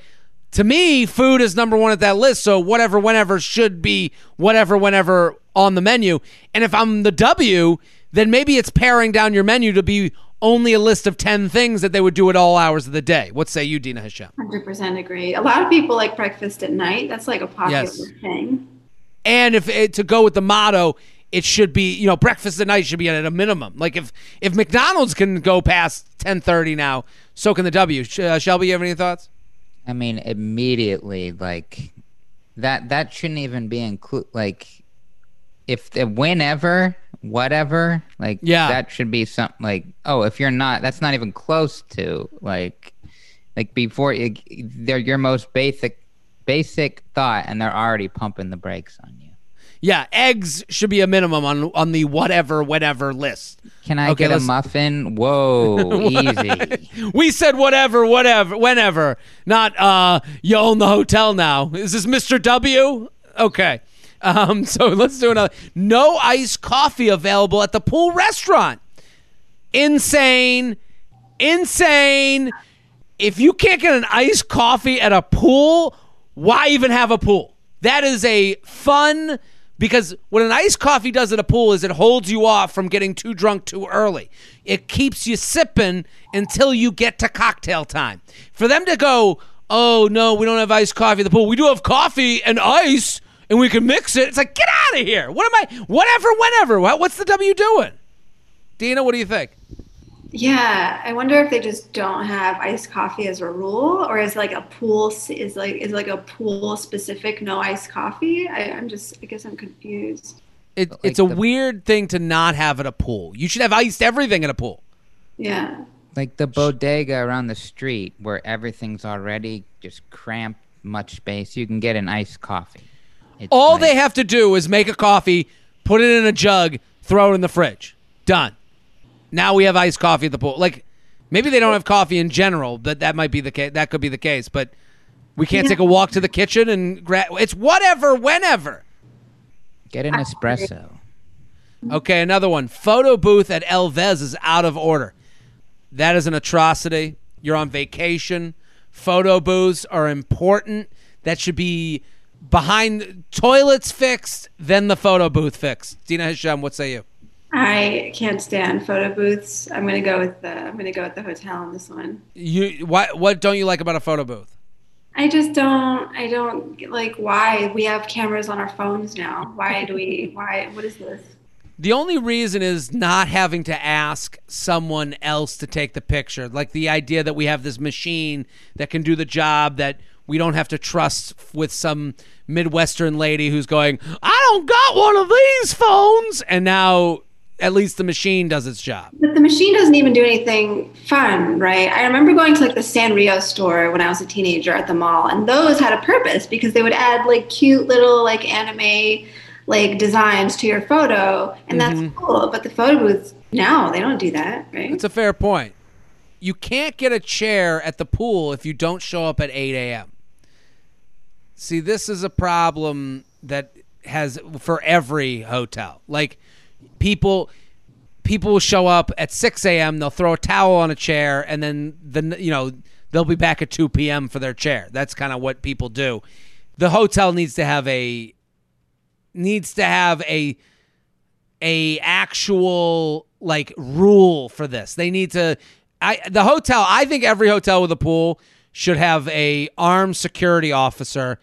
To me, food is number one at that list. So whatever, whenever should be whatever, whenever on the menu. And if I'm the W, then maybe it's paring down your menu to be only a list of 10 things that they would do at all hours of the day. What say you, Dina Hashem? 100% agree. A lot of people like breakfast at night. That's like a popular Yes. thing. And if it, to go with the motto, it should be, you know, breakfast at night should be at a minimum. Like if if McDonald's can go past 10:30 now, so can the W. Uh, Shelby, you have any thoughts? I mean, immediately, like that. That shouldn't even be include. Like, if the whenever, whatever, like, Yeah. that should be something. Like, oh, if you're not, that's not even close to like, like before you, they're your most basic, basic thought, and they're already pumping the brakes on you. Yeah, eggs should be a minimum on on the whatever whenever list. Can I Okay, get a let's- muffin? Whoa, easy. We said whatever, whatever, whenever. Not uh you own the hotel now. Is this Mr. W? Okay. Um so let's do another. No iced coffee available at the pool restaurant. Insane. Insane. If you can't get an iced coffee at a pool, why even have a pool? That is a fun because what an iced coffee does at a pool is it holds you off from getting too drunk too early. It keeps you sipping until you get to cocktail time. For them to go, oh no, we don't have iced coffee at the pool. We do have coffee and ice, and we can mix it. It's like get out of here. What am I? Whatever, whenever. What, what's the W doing? Dina, what do you think? Yeah, I wonder if they just don't have iced coffee as a rule, or is like a pool is like is like a pool specific no iced coffee. I, I'm just I guess I'm confused. It, Like it's a the- weird thing to not have at a pool. You should have iced everything at a pool. Yeah, like the bodega around the street where everything's already just cramped, much space. You can get an iced coffee. It's All like- they have to do is make a coffee, put it in a jug, throw it in the fridge. Done. Now we have iced coffee at the pool. Like maybe they don't have coffee in general, but that might be the case. That could be the case. But we can't Yeah. take a walk to the kitchen and grab. It's whatever, whenever. get an espresso. Okay, another one. Photo booth at El Vez is out of order. That is an atrocity. You're on vacation. Photo booths are important. That should be behind toilets fixed, then the photo booth fixed. Dina Hashem, what say you? I can't stand photo booths. I'm gonna go with the I'm gonna go with the hotel on this one. You why, what don't you like about a photo booth? I just don't I don't like why we have cameras on our phones now. Why do we why what is this? The only reason is not having to ask someone else to take the picture. Like the idea that we have this machine that can do the job that we don't have to trust with some Midwestern lady who's going, I don't got one of these phones. And now at least the machine does its job. But the machine doesn't even do anything fun, right? I remember going to like the Sanrio store when I was a teenager at the mall, and those had a purpose because they would add like cute little like anime like designs to your photo, and that's mm-hmm. cool. But the photo booths now they don't do that, right? It's a fair point. You can't get a chair at the pool if you don't show up at 8 a.m. See, this is a problem that has for every hotel. Like people people will show up at 6 a.m. They'll throw a towel on a chair, and then the you know they'll be back at 2 p.m. for their chair. That's kind of what people do. The hotel needs to have a needs to have a a actual like rule for this. They need to I the hotel, I think every hotel with a pool should have a armed security officer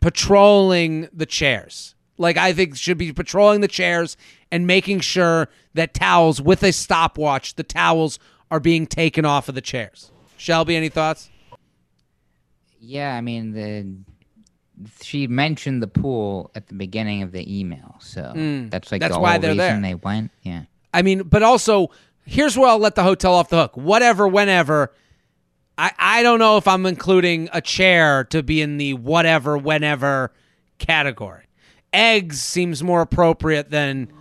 patrolling the chairs. Like I think should be patrolling the chairs and making sure that towels with a stopwatch, the towels are being taken off of the chairs. Shelby, any thoughts? Yeah, I mean the she mentioned the pool at the beginning of the email, so that's like Mm. That's the why they're reason there. they went. Yeah. I mean, but also here's where I'll let the hotel off the hook. Whatever, whenever. I, I don't know if I'm including a chair to be in the whatever, whenever category. Eggs seems more appropriate than,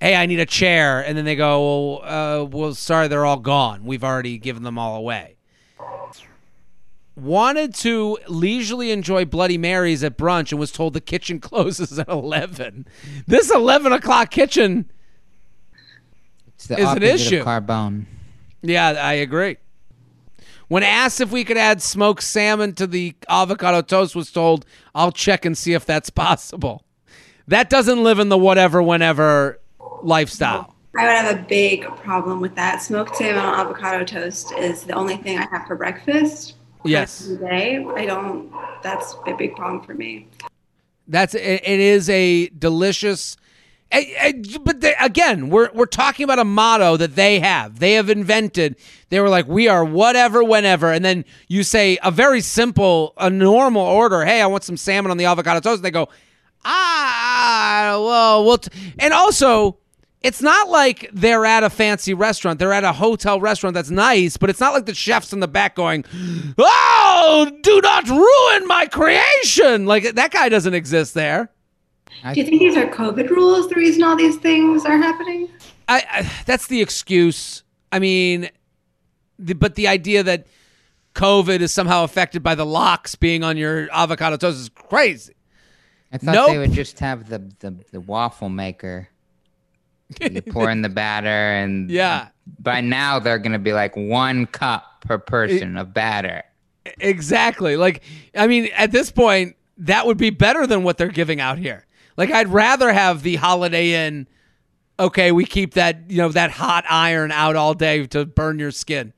hey, I need a chair. And then they go, well, uh, well, sorry, they're all gone. We've already given them all away. Wanted to leisurely enjoy Bloody Marys at brunch and was told the kitchen closes at 11. This 11 o'clock kitchen. It's the Is an issue. of Carbone. Yeah, I agree. When asked if we could add smoked salmon to the avocado toast, was told, "I'll check and see if that's possible." That doesn't live in the whatever, whenever lifestyle. I would have a big problem with that. Smoked salmon on avocado toast is the only thing I have for breakfast. Yes. Every day. I don't. That's a big problem for me. That's it, it is a delicious. But they, again, we're we're talking about a motto that they have. They have invented. They were like, "We are whatever, whenever," and then you say a very simple, a normal order. Hey, I want some salmon on the avocado toast. And they go, ah, well, we'll. T-. And also, it's not like they're at a fancy restaurant. They're at a hotel restaurant that's nice, but it's not like the chefs in the back going, "Oh, do not ruin my creation." Like that guy doesn't exist there. Do you think these are COVID rules? The reason all these things are happening? I, I that's the excuse. I mean, the, but the idea that COVID is somehow affected by the lox being on your avocado toast is crazy. I thought Nope. they would just have the, the, the waffle maker. You pour in the batter, and Yeah. by now they're gonna be like one cup per person of batter. Exactly. Like, I mean, at this point, that would be better than what they're giving out here. Like, I'd rather have the Holiday Inn. Okay, we keep that you know that hot iron out all day to burn your skin.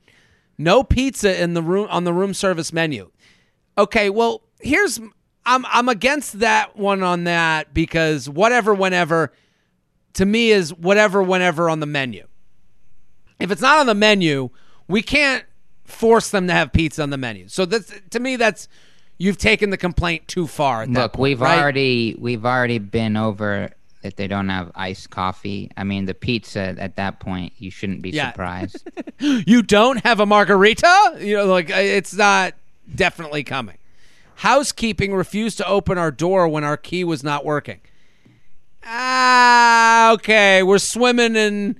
No pizza in the room on the room service menu. Okay, well, here's I'm I'm against that one on that because whatever, whenever, to me is whatever, whenever on the menu. If it's not on the menu, we can't force them to have pizza on the menu. So that's to me that's you've taken the complaint too far. Look, point, we've right? already we've already been over that they don't have iced coffee. I mean, the pizza at that point, you shouldn't be Yeah. surprised. you don't have a margarita. You know, like it's not definitely coming. Housekeeping refused to open our door when our key was not working. Ah, okay, we're swimming in.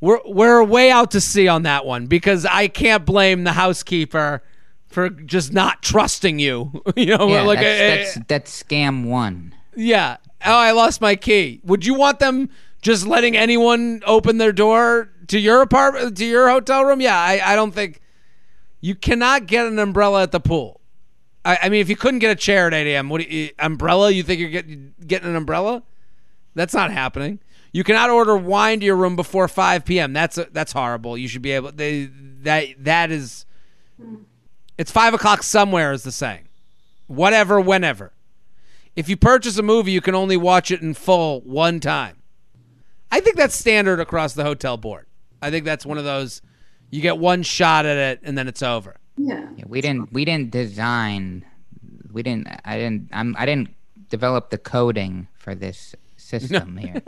We're we're way out to sea on that one because I can't blame the housekeeper for just not trusting you. you know, yeah, like that's, uh, that's, that's scam one. Yeah. Oh, I lost my key. Would you want them just letting anyone open their door to your apartment, to your hotel room? Yeah, I, I don't think you cannot get an umbrella at the pool. I, I mean, if you couldn't get a chair at 8 a.m., what you, umbrella? You think you're get, getting an umbrella? That's not happening. You cannot order wine to your room before 5 p.m. That's that's horrible. You should be able. They that that is. It's five o'clock somewhere, is the saying. Whatever, whenever. If you purchase a movie, you can only watch it in full one time. I think that's standard across the hotel board. I think that's one of those you get one shot at it and then it's over. Yeah. Yeah, we didn't we didn't design we didn't I didn't I'm I didn't develop the coding for this system here.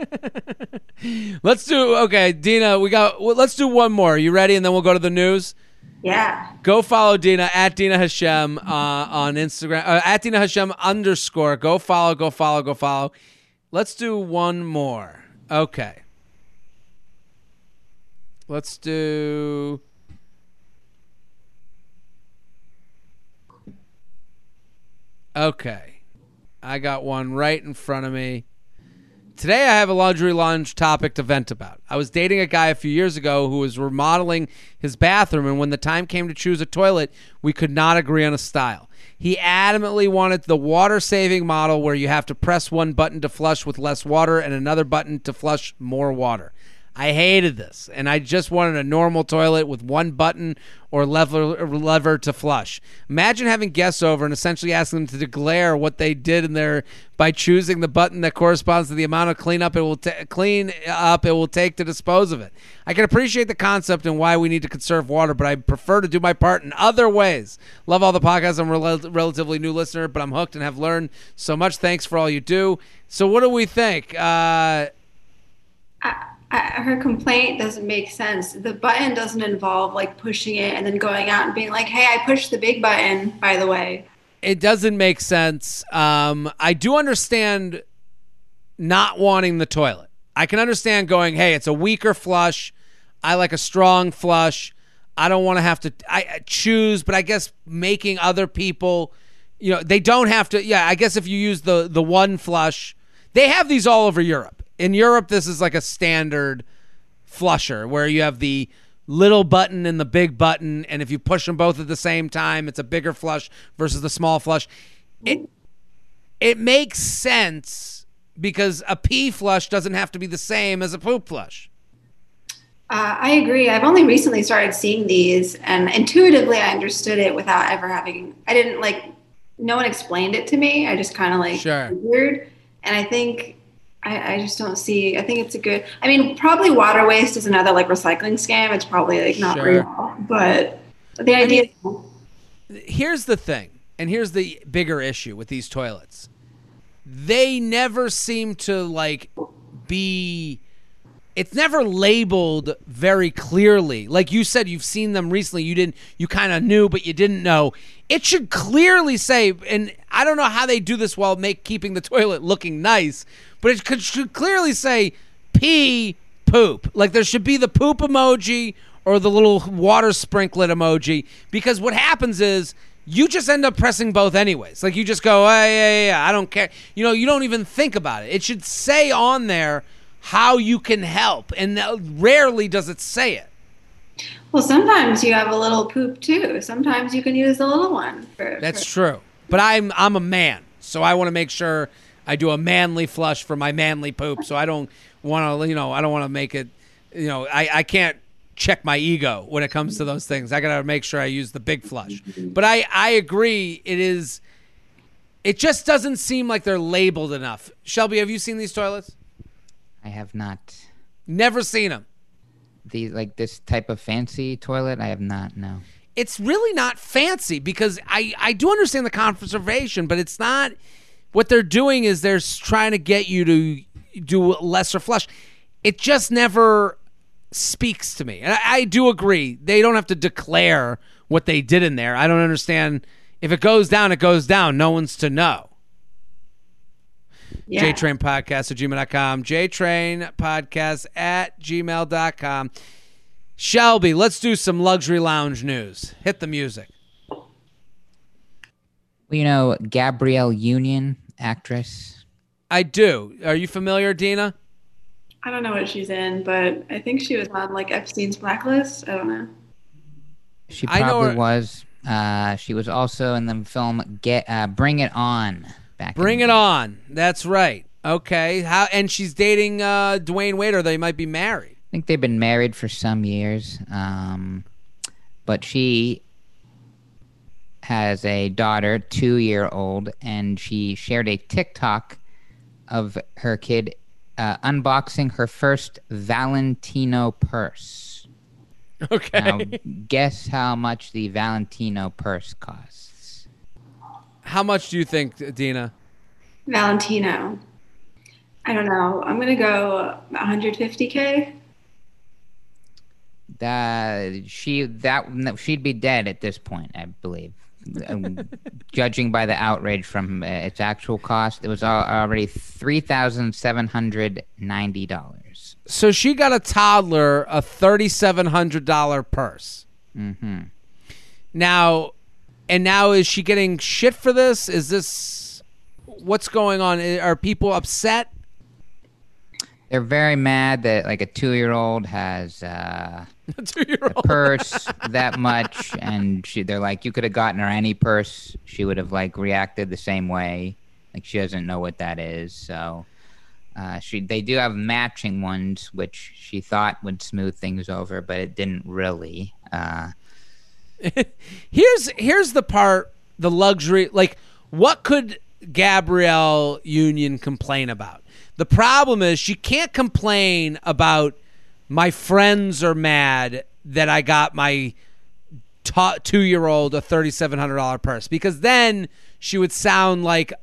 Let's do okay, Dina. We got. well, let's do one more. You ready? And then we'll go to the news. Yeah. Go follow Dina at Dina Hashem uh, on Instagram. Uh, at Dina Hashem underscore. Go follow. Go follow. Go follow. Let's do one more. Okay. Let's do. Okay. I got one right in front of me. Today, I have a laundry lounge topic to vent about. I was dating a guy a few years ago who was remodeling his bathroom, and when the time came to choose a toilet, we could not agree on a style. He adamantly wanted the water saving model where you have to press one button to flush with less water and another button to flush more water. I hated this, and I just wanted a normal toilet with one button or lever lever to flush. Imagine having guests over and essentially asking them to declare what they did in their by choosing the button that corresponds to the amount of cleanup it will ta- clean up it will take to dispose of it. I can appreciate the concept and why we need to conserve water, but I prefer to do my part in other ways. Love all the podcasts. I'm a rel- relatively new listener, but I'm hooked and have learned so much. Thanks for all you do. So, what do we think? Uh, Her complaint doesn't make sense. The button doesn't involve like pushing it and then going out and being like, "Hey, I pushed the big button." By the way, it doesn't make sense. Um, I do understand not wanting the toilet. I can understand going, "Hey, it's a weaker flush. I like a strong flush. I don't want to have to I choose." But I guess making other people, you know, they don't have to. Yeah, I guess if you use the the one flush, they have these all over Europe in Europe, this is like a standard flusher where you have the little button and the big button, and if you push them both at the same time, it's a bigger flush versus the small flush. It it makes sense because a pee flush doesn't have to be the same as a poop flush. Uh, I agree. I've only recently started seeing these, and intuitively, I understood it without ever having. I didn't like. No one explained it to me. I just kind of like sure. weird, and I think I, I, just don't see. I think it's a good. I mean, probably water waste is another like recycling scam. It's probably like not sure. real, but the idea. I mean, here's the thing, and here's the bigger issue with these toilets. They never seem to like be. It's never labeled very clearly. Like you said, you've seen them recently. You didn't. You kind of knew, but you didn't know. It should clearly say, and I don't know how they do this while make keeping the toilet looking nice but it could, should clearly say pee poop. Like there should be the poop emoji or the little water sprinklet emoji because what happens is you just end up pressing both anyways. Like you just go, yeah, yeah, yeah, I don't care. You know, you don't even think about it. It should say on there how you can help, and rarely does it say it. Well, sometimes you have a little poop too. Sometimes you can use the little one. For, That's for- true. But I'm I'm a man, so I want to make sure I do a manly flush for my manly poop, so I don't want to, you know, I don't want to make it, you know, I, I can't check my ego when it comes to those things. I got to make sure I use the big flush. But I, I agree. It is, it just doesn't seem like they're labeled enough. Shelby, have you seen these toilets? I have not. Never seen them. The like this type of fancy toilet, I have not. No. It's really not fancy because I I do understand the conservation, but it's not what they're doing is they're trying to get you to do lesser flush. It just never speaks to me. And I, I, do agree. They don't have to declare what they did in there. I don't understand. If it goes down, it goes down. No one's to know. Yeah. JTrain Podcast at gmail.com. JTrain Podcast at gmail.com. Shelby, let's do some luxury lounge news. Hit the music you know Gabrielle Union, actress? I do. Are you familiar, Dina? I don't know what she's in, but I think she was on like Epstein's blacklist. I don't know. She probably was. Uh, she was also in the film Get uh, Bring It On. Back Bring It. On. That's right. Okay. How? And she's dating uh, Dwyane Wade, or they might be married. I think they've been married for some years. Um, but she has a daughter, two year old, and she shared a TikTok of her kid uh, unboxing her first Valentino purse. Okay. Now, guess how much the Valentino purse costs? How much do you think, Dina? Valentino. I don't know. I'm gonna go 150k. That she that she'd be dead at this point, I believe. Um, judging by the outrage from uh, its actual cost, it was already three thousand seven hundred ninety dollars. So she got a toddler a thirty-seven hundred dollar purse. Mm-hmm. Now, and now is she getting shit for this? Is this what's going on? Are people upset? They're very mad that like a two-year-old has. Uh, a two-year-old purse that much, and she, they're like, you could have gotten her any purse. She would have like reacted the same way. Like she doesn't know what that is. So, Uh, she they do have matching ones, which she thought would smooth things over, but it didn't really. Uh, here's here's the part the luxury like what could Gabrielle Union complain about? The problem is she can't complain about my friends are mad that I got my ta- two year old a thirty seven hundred dollar purse because then she would sound like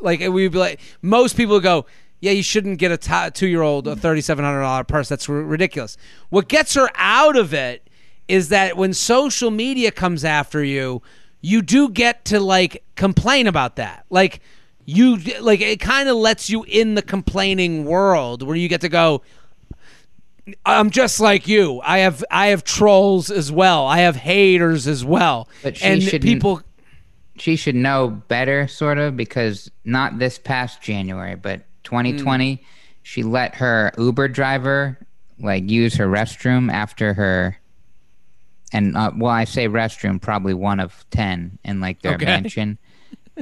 like we'd be like most people would go yeah you shouldn't get a two year old a thirty seven hundred dollar purse that's r- ridiculous. What gets her out of it is that when social media comes after you, you do get to like complain about that. Like you like it kind of lets you in the complaining world where you get to go I'm just like you. I have I have trolls as well. I have haters as well. But she and shouldn't- people she should know better, sort of, because not this past January, but 2020, mm. she let her Uber driver like use her restroom after her. And uh, well, I say restroom, probably one of ten in like their Okay. mansion.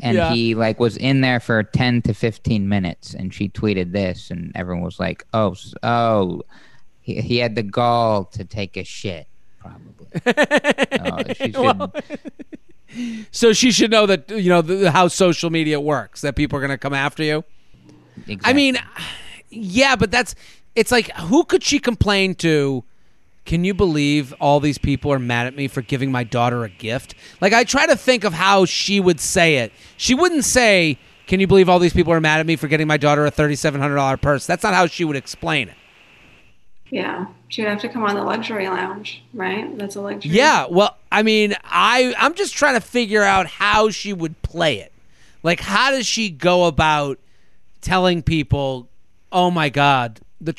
And Yeah. he like was in there for ten to fifteen minutes, and she tweeted this, and everyone was like, "Oh, oh, he, he had the gall to take a shit, probably." Oh, she should, so she should know that you know the, how social media works that people are going to come after you. I mean, yeah, but that's it's like who could she complain to? Can you believe all these people are mad at me for giving my daughter a gift? Like I try to think of how she would say it. She wouldn't say, "Can you believe all these people are mad at me for getting my daughter a thirty-seven hundred dollar purse?" That's not how she would explain it. Yeah, she would have to come on the luxury lounge, right? That's a luxury. Yeah, well, I mean, I I'm just trying to figure out how she would play it. Like how does she go about telling people, "Oh my god, the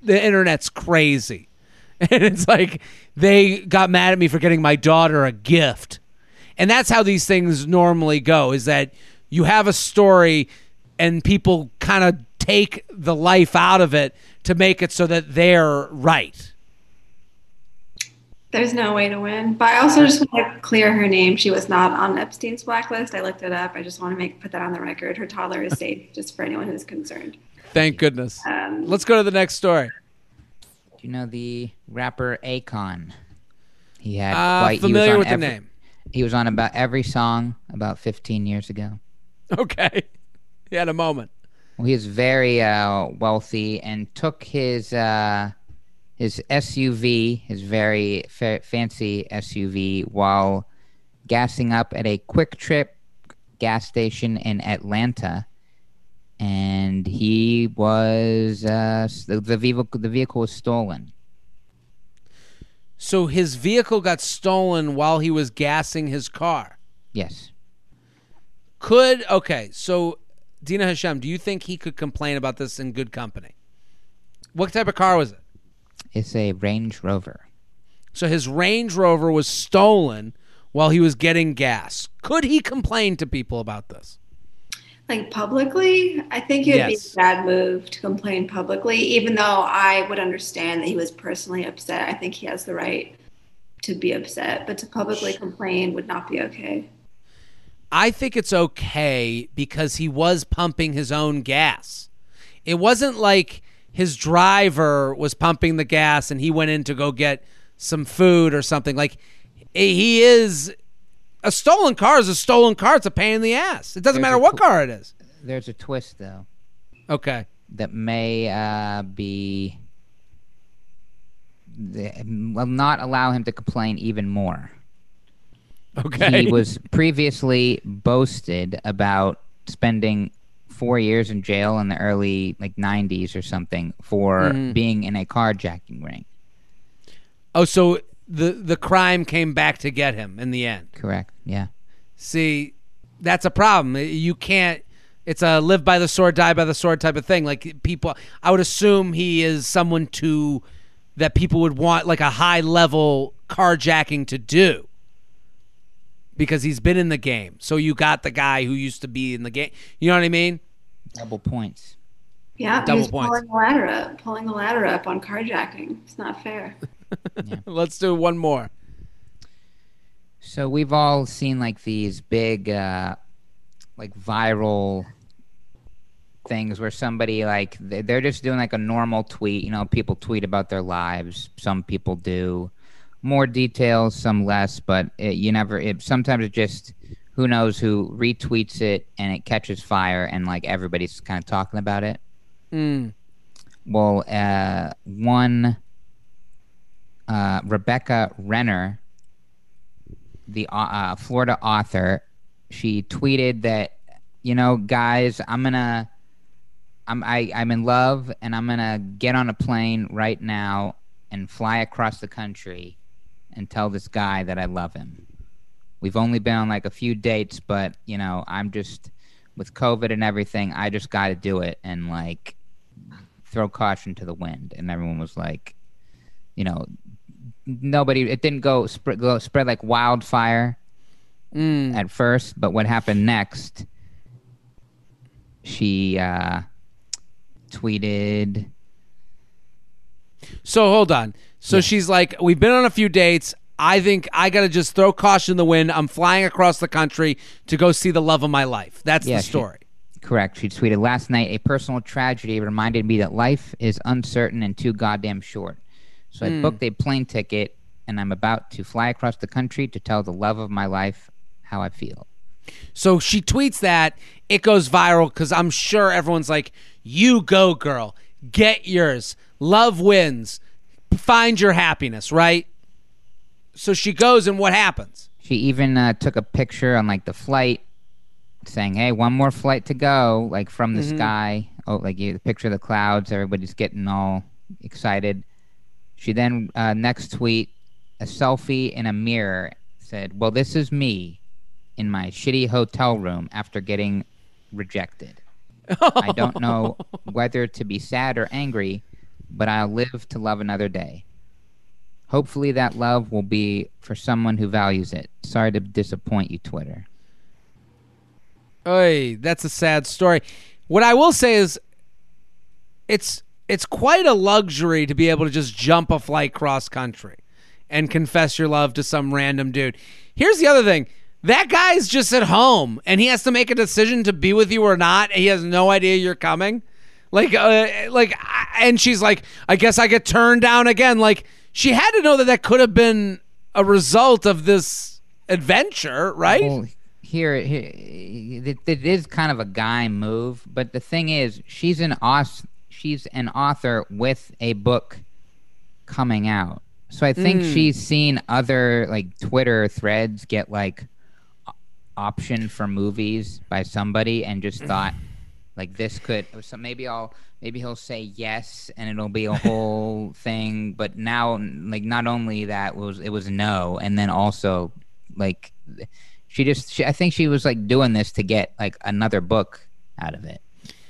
the internet's crazy." And it's like they got mad at me for getting my daughter a gift. And that's how these things normally go is that you have a story and people kind of take the life out of it to make it so that they're right. There's no way to win. But I also just want to clear her name. She was not on Epstein's blacklist. I looked it up. I just want to make put that on the record. Her toddler is safe, just for anyone who's concerned. Thank goodness. Um, Let's go to the next story. You know the rapper Akon? He had Uh, quite, he was familiar on with the name. He was on about every song about 15 years ago. Okay. He had a moment. Well, he is very uh, wealthy and took his uh, his SUV, his very fa- fancy SUV, while gassing up at a QuikTrip gas station in Atlanta. And he was uh, the, the vehicle. The vehicle was stolen. So his vehicle got stolen while he was gassing his car. Yes. Could okay, so Dina Hashem, do you think he could complain about this in good company? What type of car was it? It's a Range Rover. So his Range Rover was stolen while he was getting gas. Could he complain to people about this? Like publicly, I think it would Yes. be a bad move to complain publicly, even though I would understand that he was personally upset. I think he has the right to be upset, but to publicly complain would not be okay. I think it's okay because he was pumping his own gas. It wasn't like his driver was pumping the gas and he went in to go get some food or something. Like he is a stolen car is a stolen car. It's a pain in the ass. It doesn't There's matter what tw- car it is. There's a twist though Okay. that may uh, be the, will not allow him to complain even more. Okay. He was previously boasted about spending four years in jail in the early like 90s or something for Mm-hmm. being in a carjacking ring. oh, so the the crime came back to get him in the end. Correct. Yeah. See, that's a problem. You can't. It's a live by the sword, die by the sword type of thing. Like people, I would assume he is someone to that people would want like a high level carjacking to do because he's been in the game. So you got the guy who used to be in the game. You know what I mean? Double points. Yeah, Double he's points. pulling the ladder up, pulling the ladder up on carjacking. It's not fair. Let's do one more. So we've all seen like these big, uh, like viral things where somebody like they- they're just doing like a normal tweet. You know, people tweet about their lives. Some people do more details, some less. But it, you never. It sometimes it just who knows who retweets it and it catches fire and like everybody's kind of talking about it. Mm. Well, uh, one uh, Rebecca Renner, the uh, Florida author, she tweeted that, you know, guys, I'm gonna, I'm I, I'm in love, and I'm gonna get on a plane right now and fly across the country and tell this guy that I love him. We've only been on like a few dates, but you know, I'm just with COVID and everything. I just got to do it, and like throw caution to the wind and everyone was like you know nobody it didn't go, sp- go spread like wildfire Mm. at first but what happened next she uh tweeted So hold on. So she's like, we've been on a few dates. I think I got to just throw caution in the wind. I'm flying across the country to go see the love of my life. That's Yeah, the story. Correct she tweeted last night a personal tragedy reminded me that life is uncertain and too goddamn short so i booked a plane ticket and i'm about to fly across the country to tell the love of my life how i feel So she tweets that. It goes viral because I'm sure everyone's like, you go, girl. Get yours. Love wins. Find your happiness, right? So she goes, and what happens? She even uh, took a picture on like the flight, saying, "Hey, one more flight to go," like from the sky. Oh, like you, the picture of the clouds. Everybody's getting all excited. She then uh, next tweet a selfie in a mirror said, "Well, this is me in my shitty hotel room after getting rejected. I don't know whether to be sad or angry, but I'll live to love another day." Hopefully, that love will be for someone who values it. Sorry to disappoint you, Twitter. Oy, that's a sad story. What I will say is, it's it's quite a luxury to be able to just jump a flight cross country and confess your love to some random dude. Here's the other thing. That guy's just at home and he has to make a decision to be with you or not. He has no idea you're coming. Like uh, like and she's like, "I guess I get turned down again." Like she had to know that that could have been a result of this adventure, right? Here, here it, it is kind of a guy move, but the thing is, she's an aus- she's an author with a book coming out. So I think hmm. she's seen other like Twitter threads get like option for movies by somebody and just thought like this could so maybe I'll maybe he'll say yes and it'll be a whole thing but now like not only that was it was no and then also like she just she, I think she was like doing this to get like another book out of it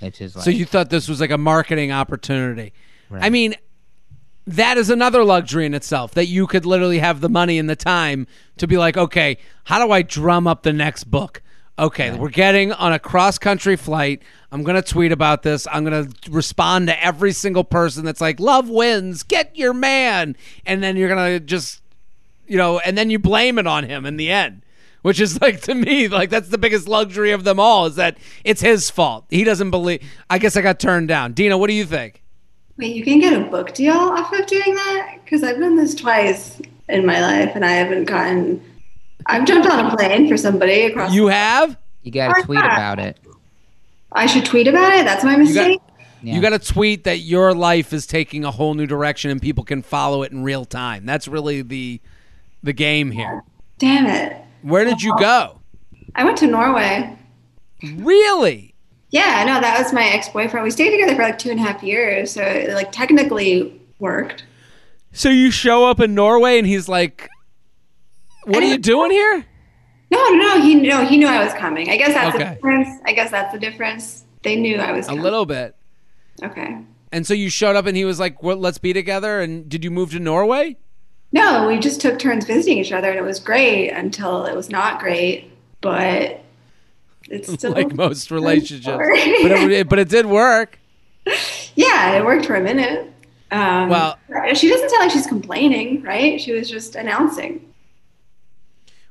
which is like So you thought this was like a marketing opportunity. I mean, that is another luxury in itself that you could literally have the money and the time to be like, okay, how do I drum up the next book? Okay, we're getting on a cross country flight. I'm going to tweet about this. I'm going to respond to every single person that's like, love wins, get your man. And then you're going to just, you know, and then you blame it on him in the end. Which is like to me, like that's the biggest luxury of them all is that it's his fault. He doesn't believe. I guess I got turned down. Dina, what do you think? Wait, you can get a book deal off of doing that? Because I've done this twice in my life and I haven't gotten. I've jumped on a plane for somebody across. You have? you got to tweet about it I should tweet about it. That's my mistake. Yeah. You got to tweet that your life is taking a whole new direction and people can follow it in real time. That's really the the game here. Damn it! Where did you go? I went to Norway. Really? Yeah, no, that was my ex-boyfriend. We stayed together for like two and a half years, so it like technically worked. So you show up in Norway and he's like, "What are you doing here?" No, no, no. He no, he knew I was coming. I guess that's Okay. the difference. I guess that's the difference. They knew I was coming. A little bit. Okay. And so you showed up and he was like, well, "Let's be together." And did you move to Norway? No, we just took turns visiting each other, and it was great until it was not great. But it's still like most relationships. but it, but it did work. yeah, it worked for a minute. Um, Well- she doesn't sound like she's complaining, right? She was just announcing.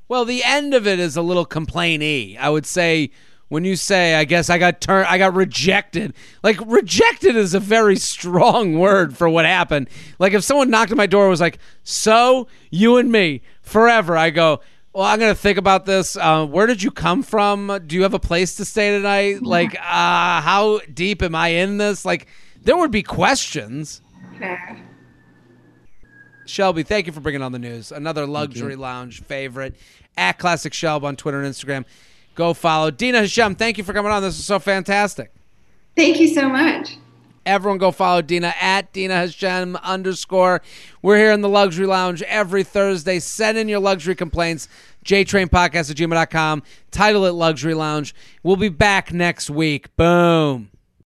Well, the end of it is a little complainy. I would say when you say, I guess I got turned, I got rejected. Like rejected is a very strong word for what happened. Like if someone knocked on my door and was like, "So you and me forever," I go. Well, I'm gonna think about this. Uh, where did you come from? Do you have a place to stay tonight? Like, uh, how deep am I in this? Like, there would be questions. Fair. Shelby, thank you for bringing on the news. Another luxury lounge favorite at Classic Shelb on Twitter and Instagram. Go follow Dina Hashem. Thank you for coming on. This is so fantastic. Thank you so much. Everyone go follow Dina at Dina Hashem underscore. We're here in the Luxury Lounge every Thursday. Send in your luxury complaints. JTrainPodcast at gmail.com. Title it Luxury Lounge. We'll be back next week. Boom.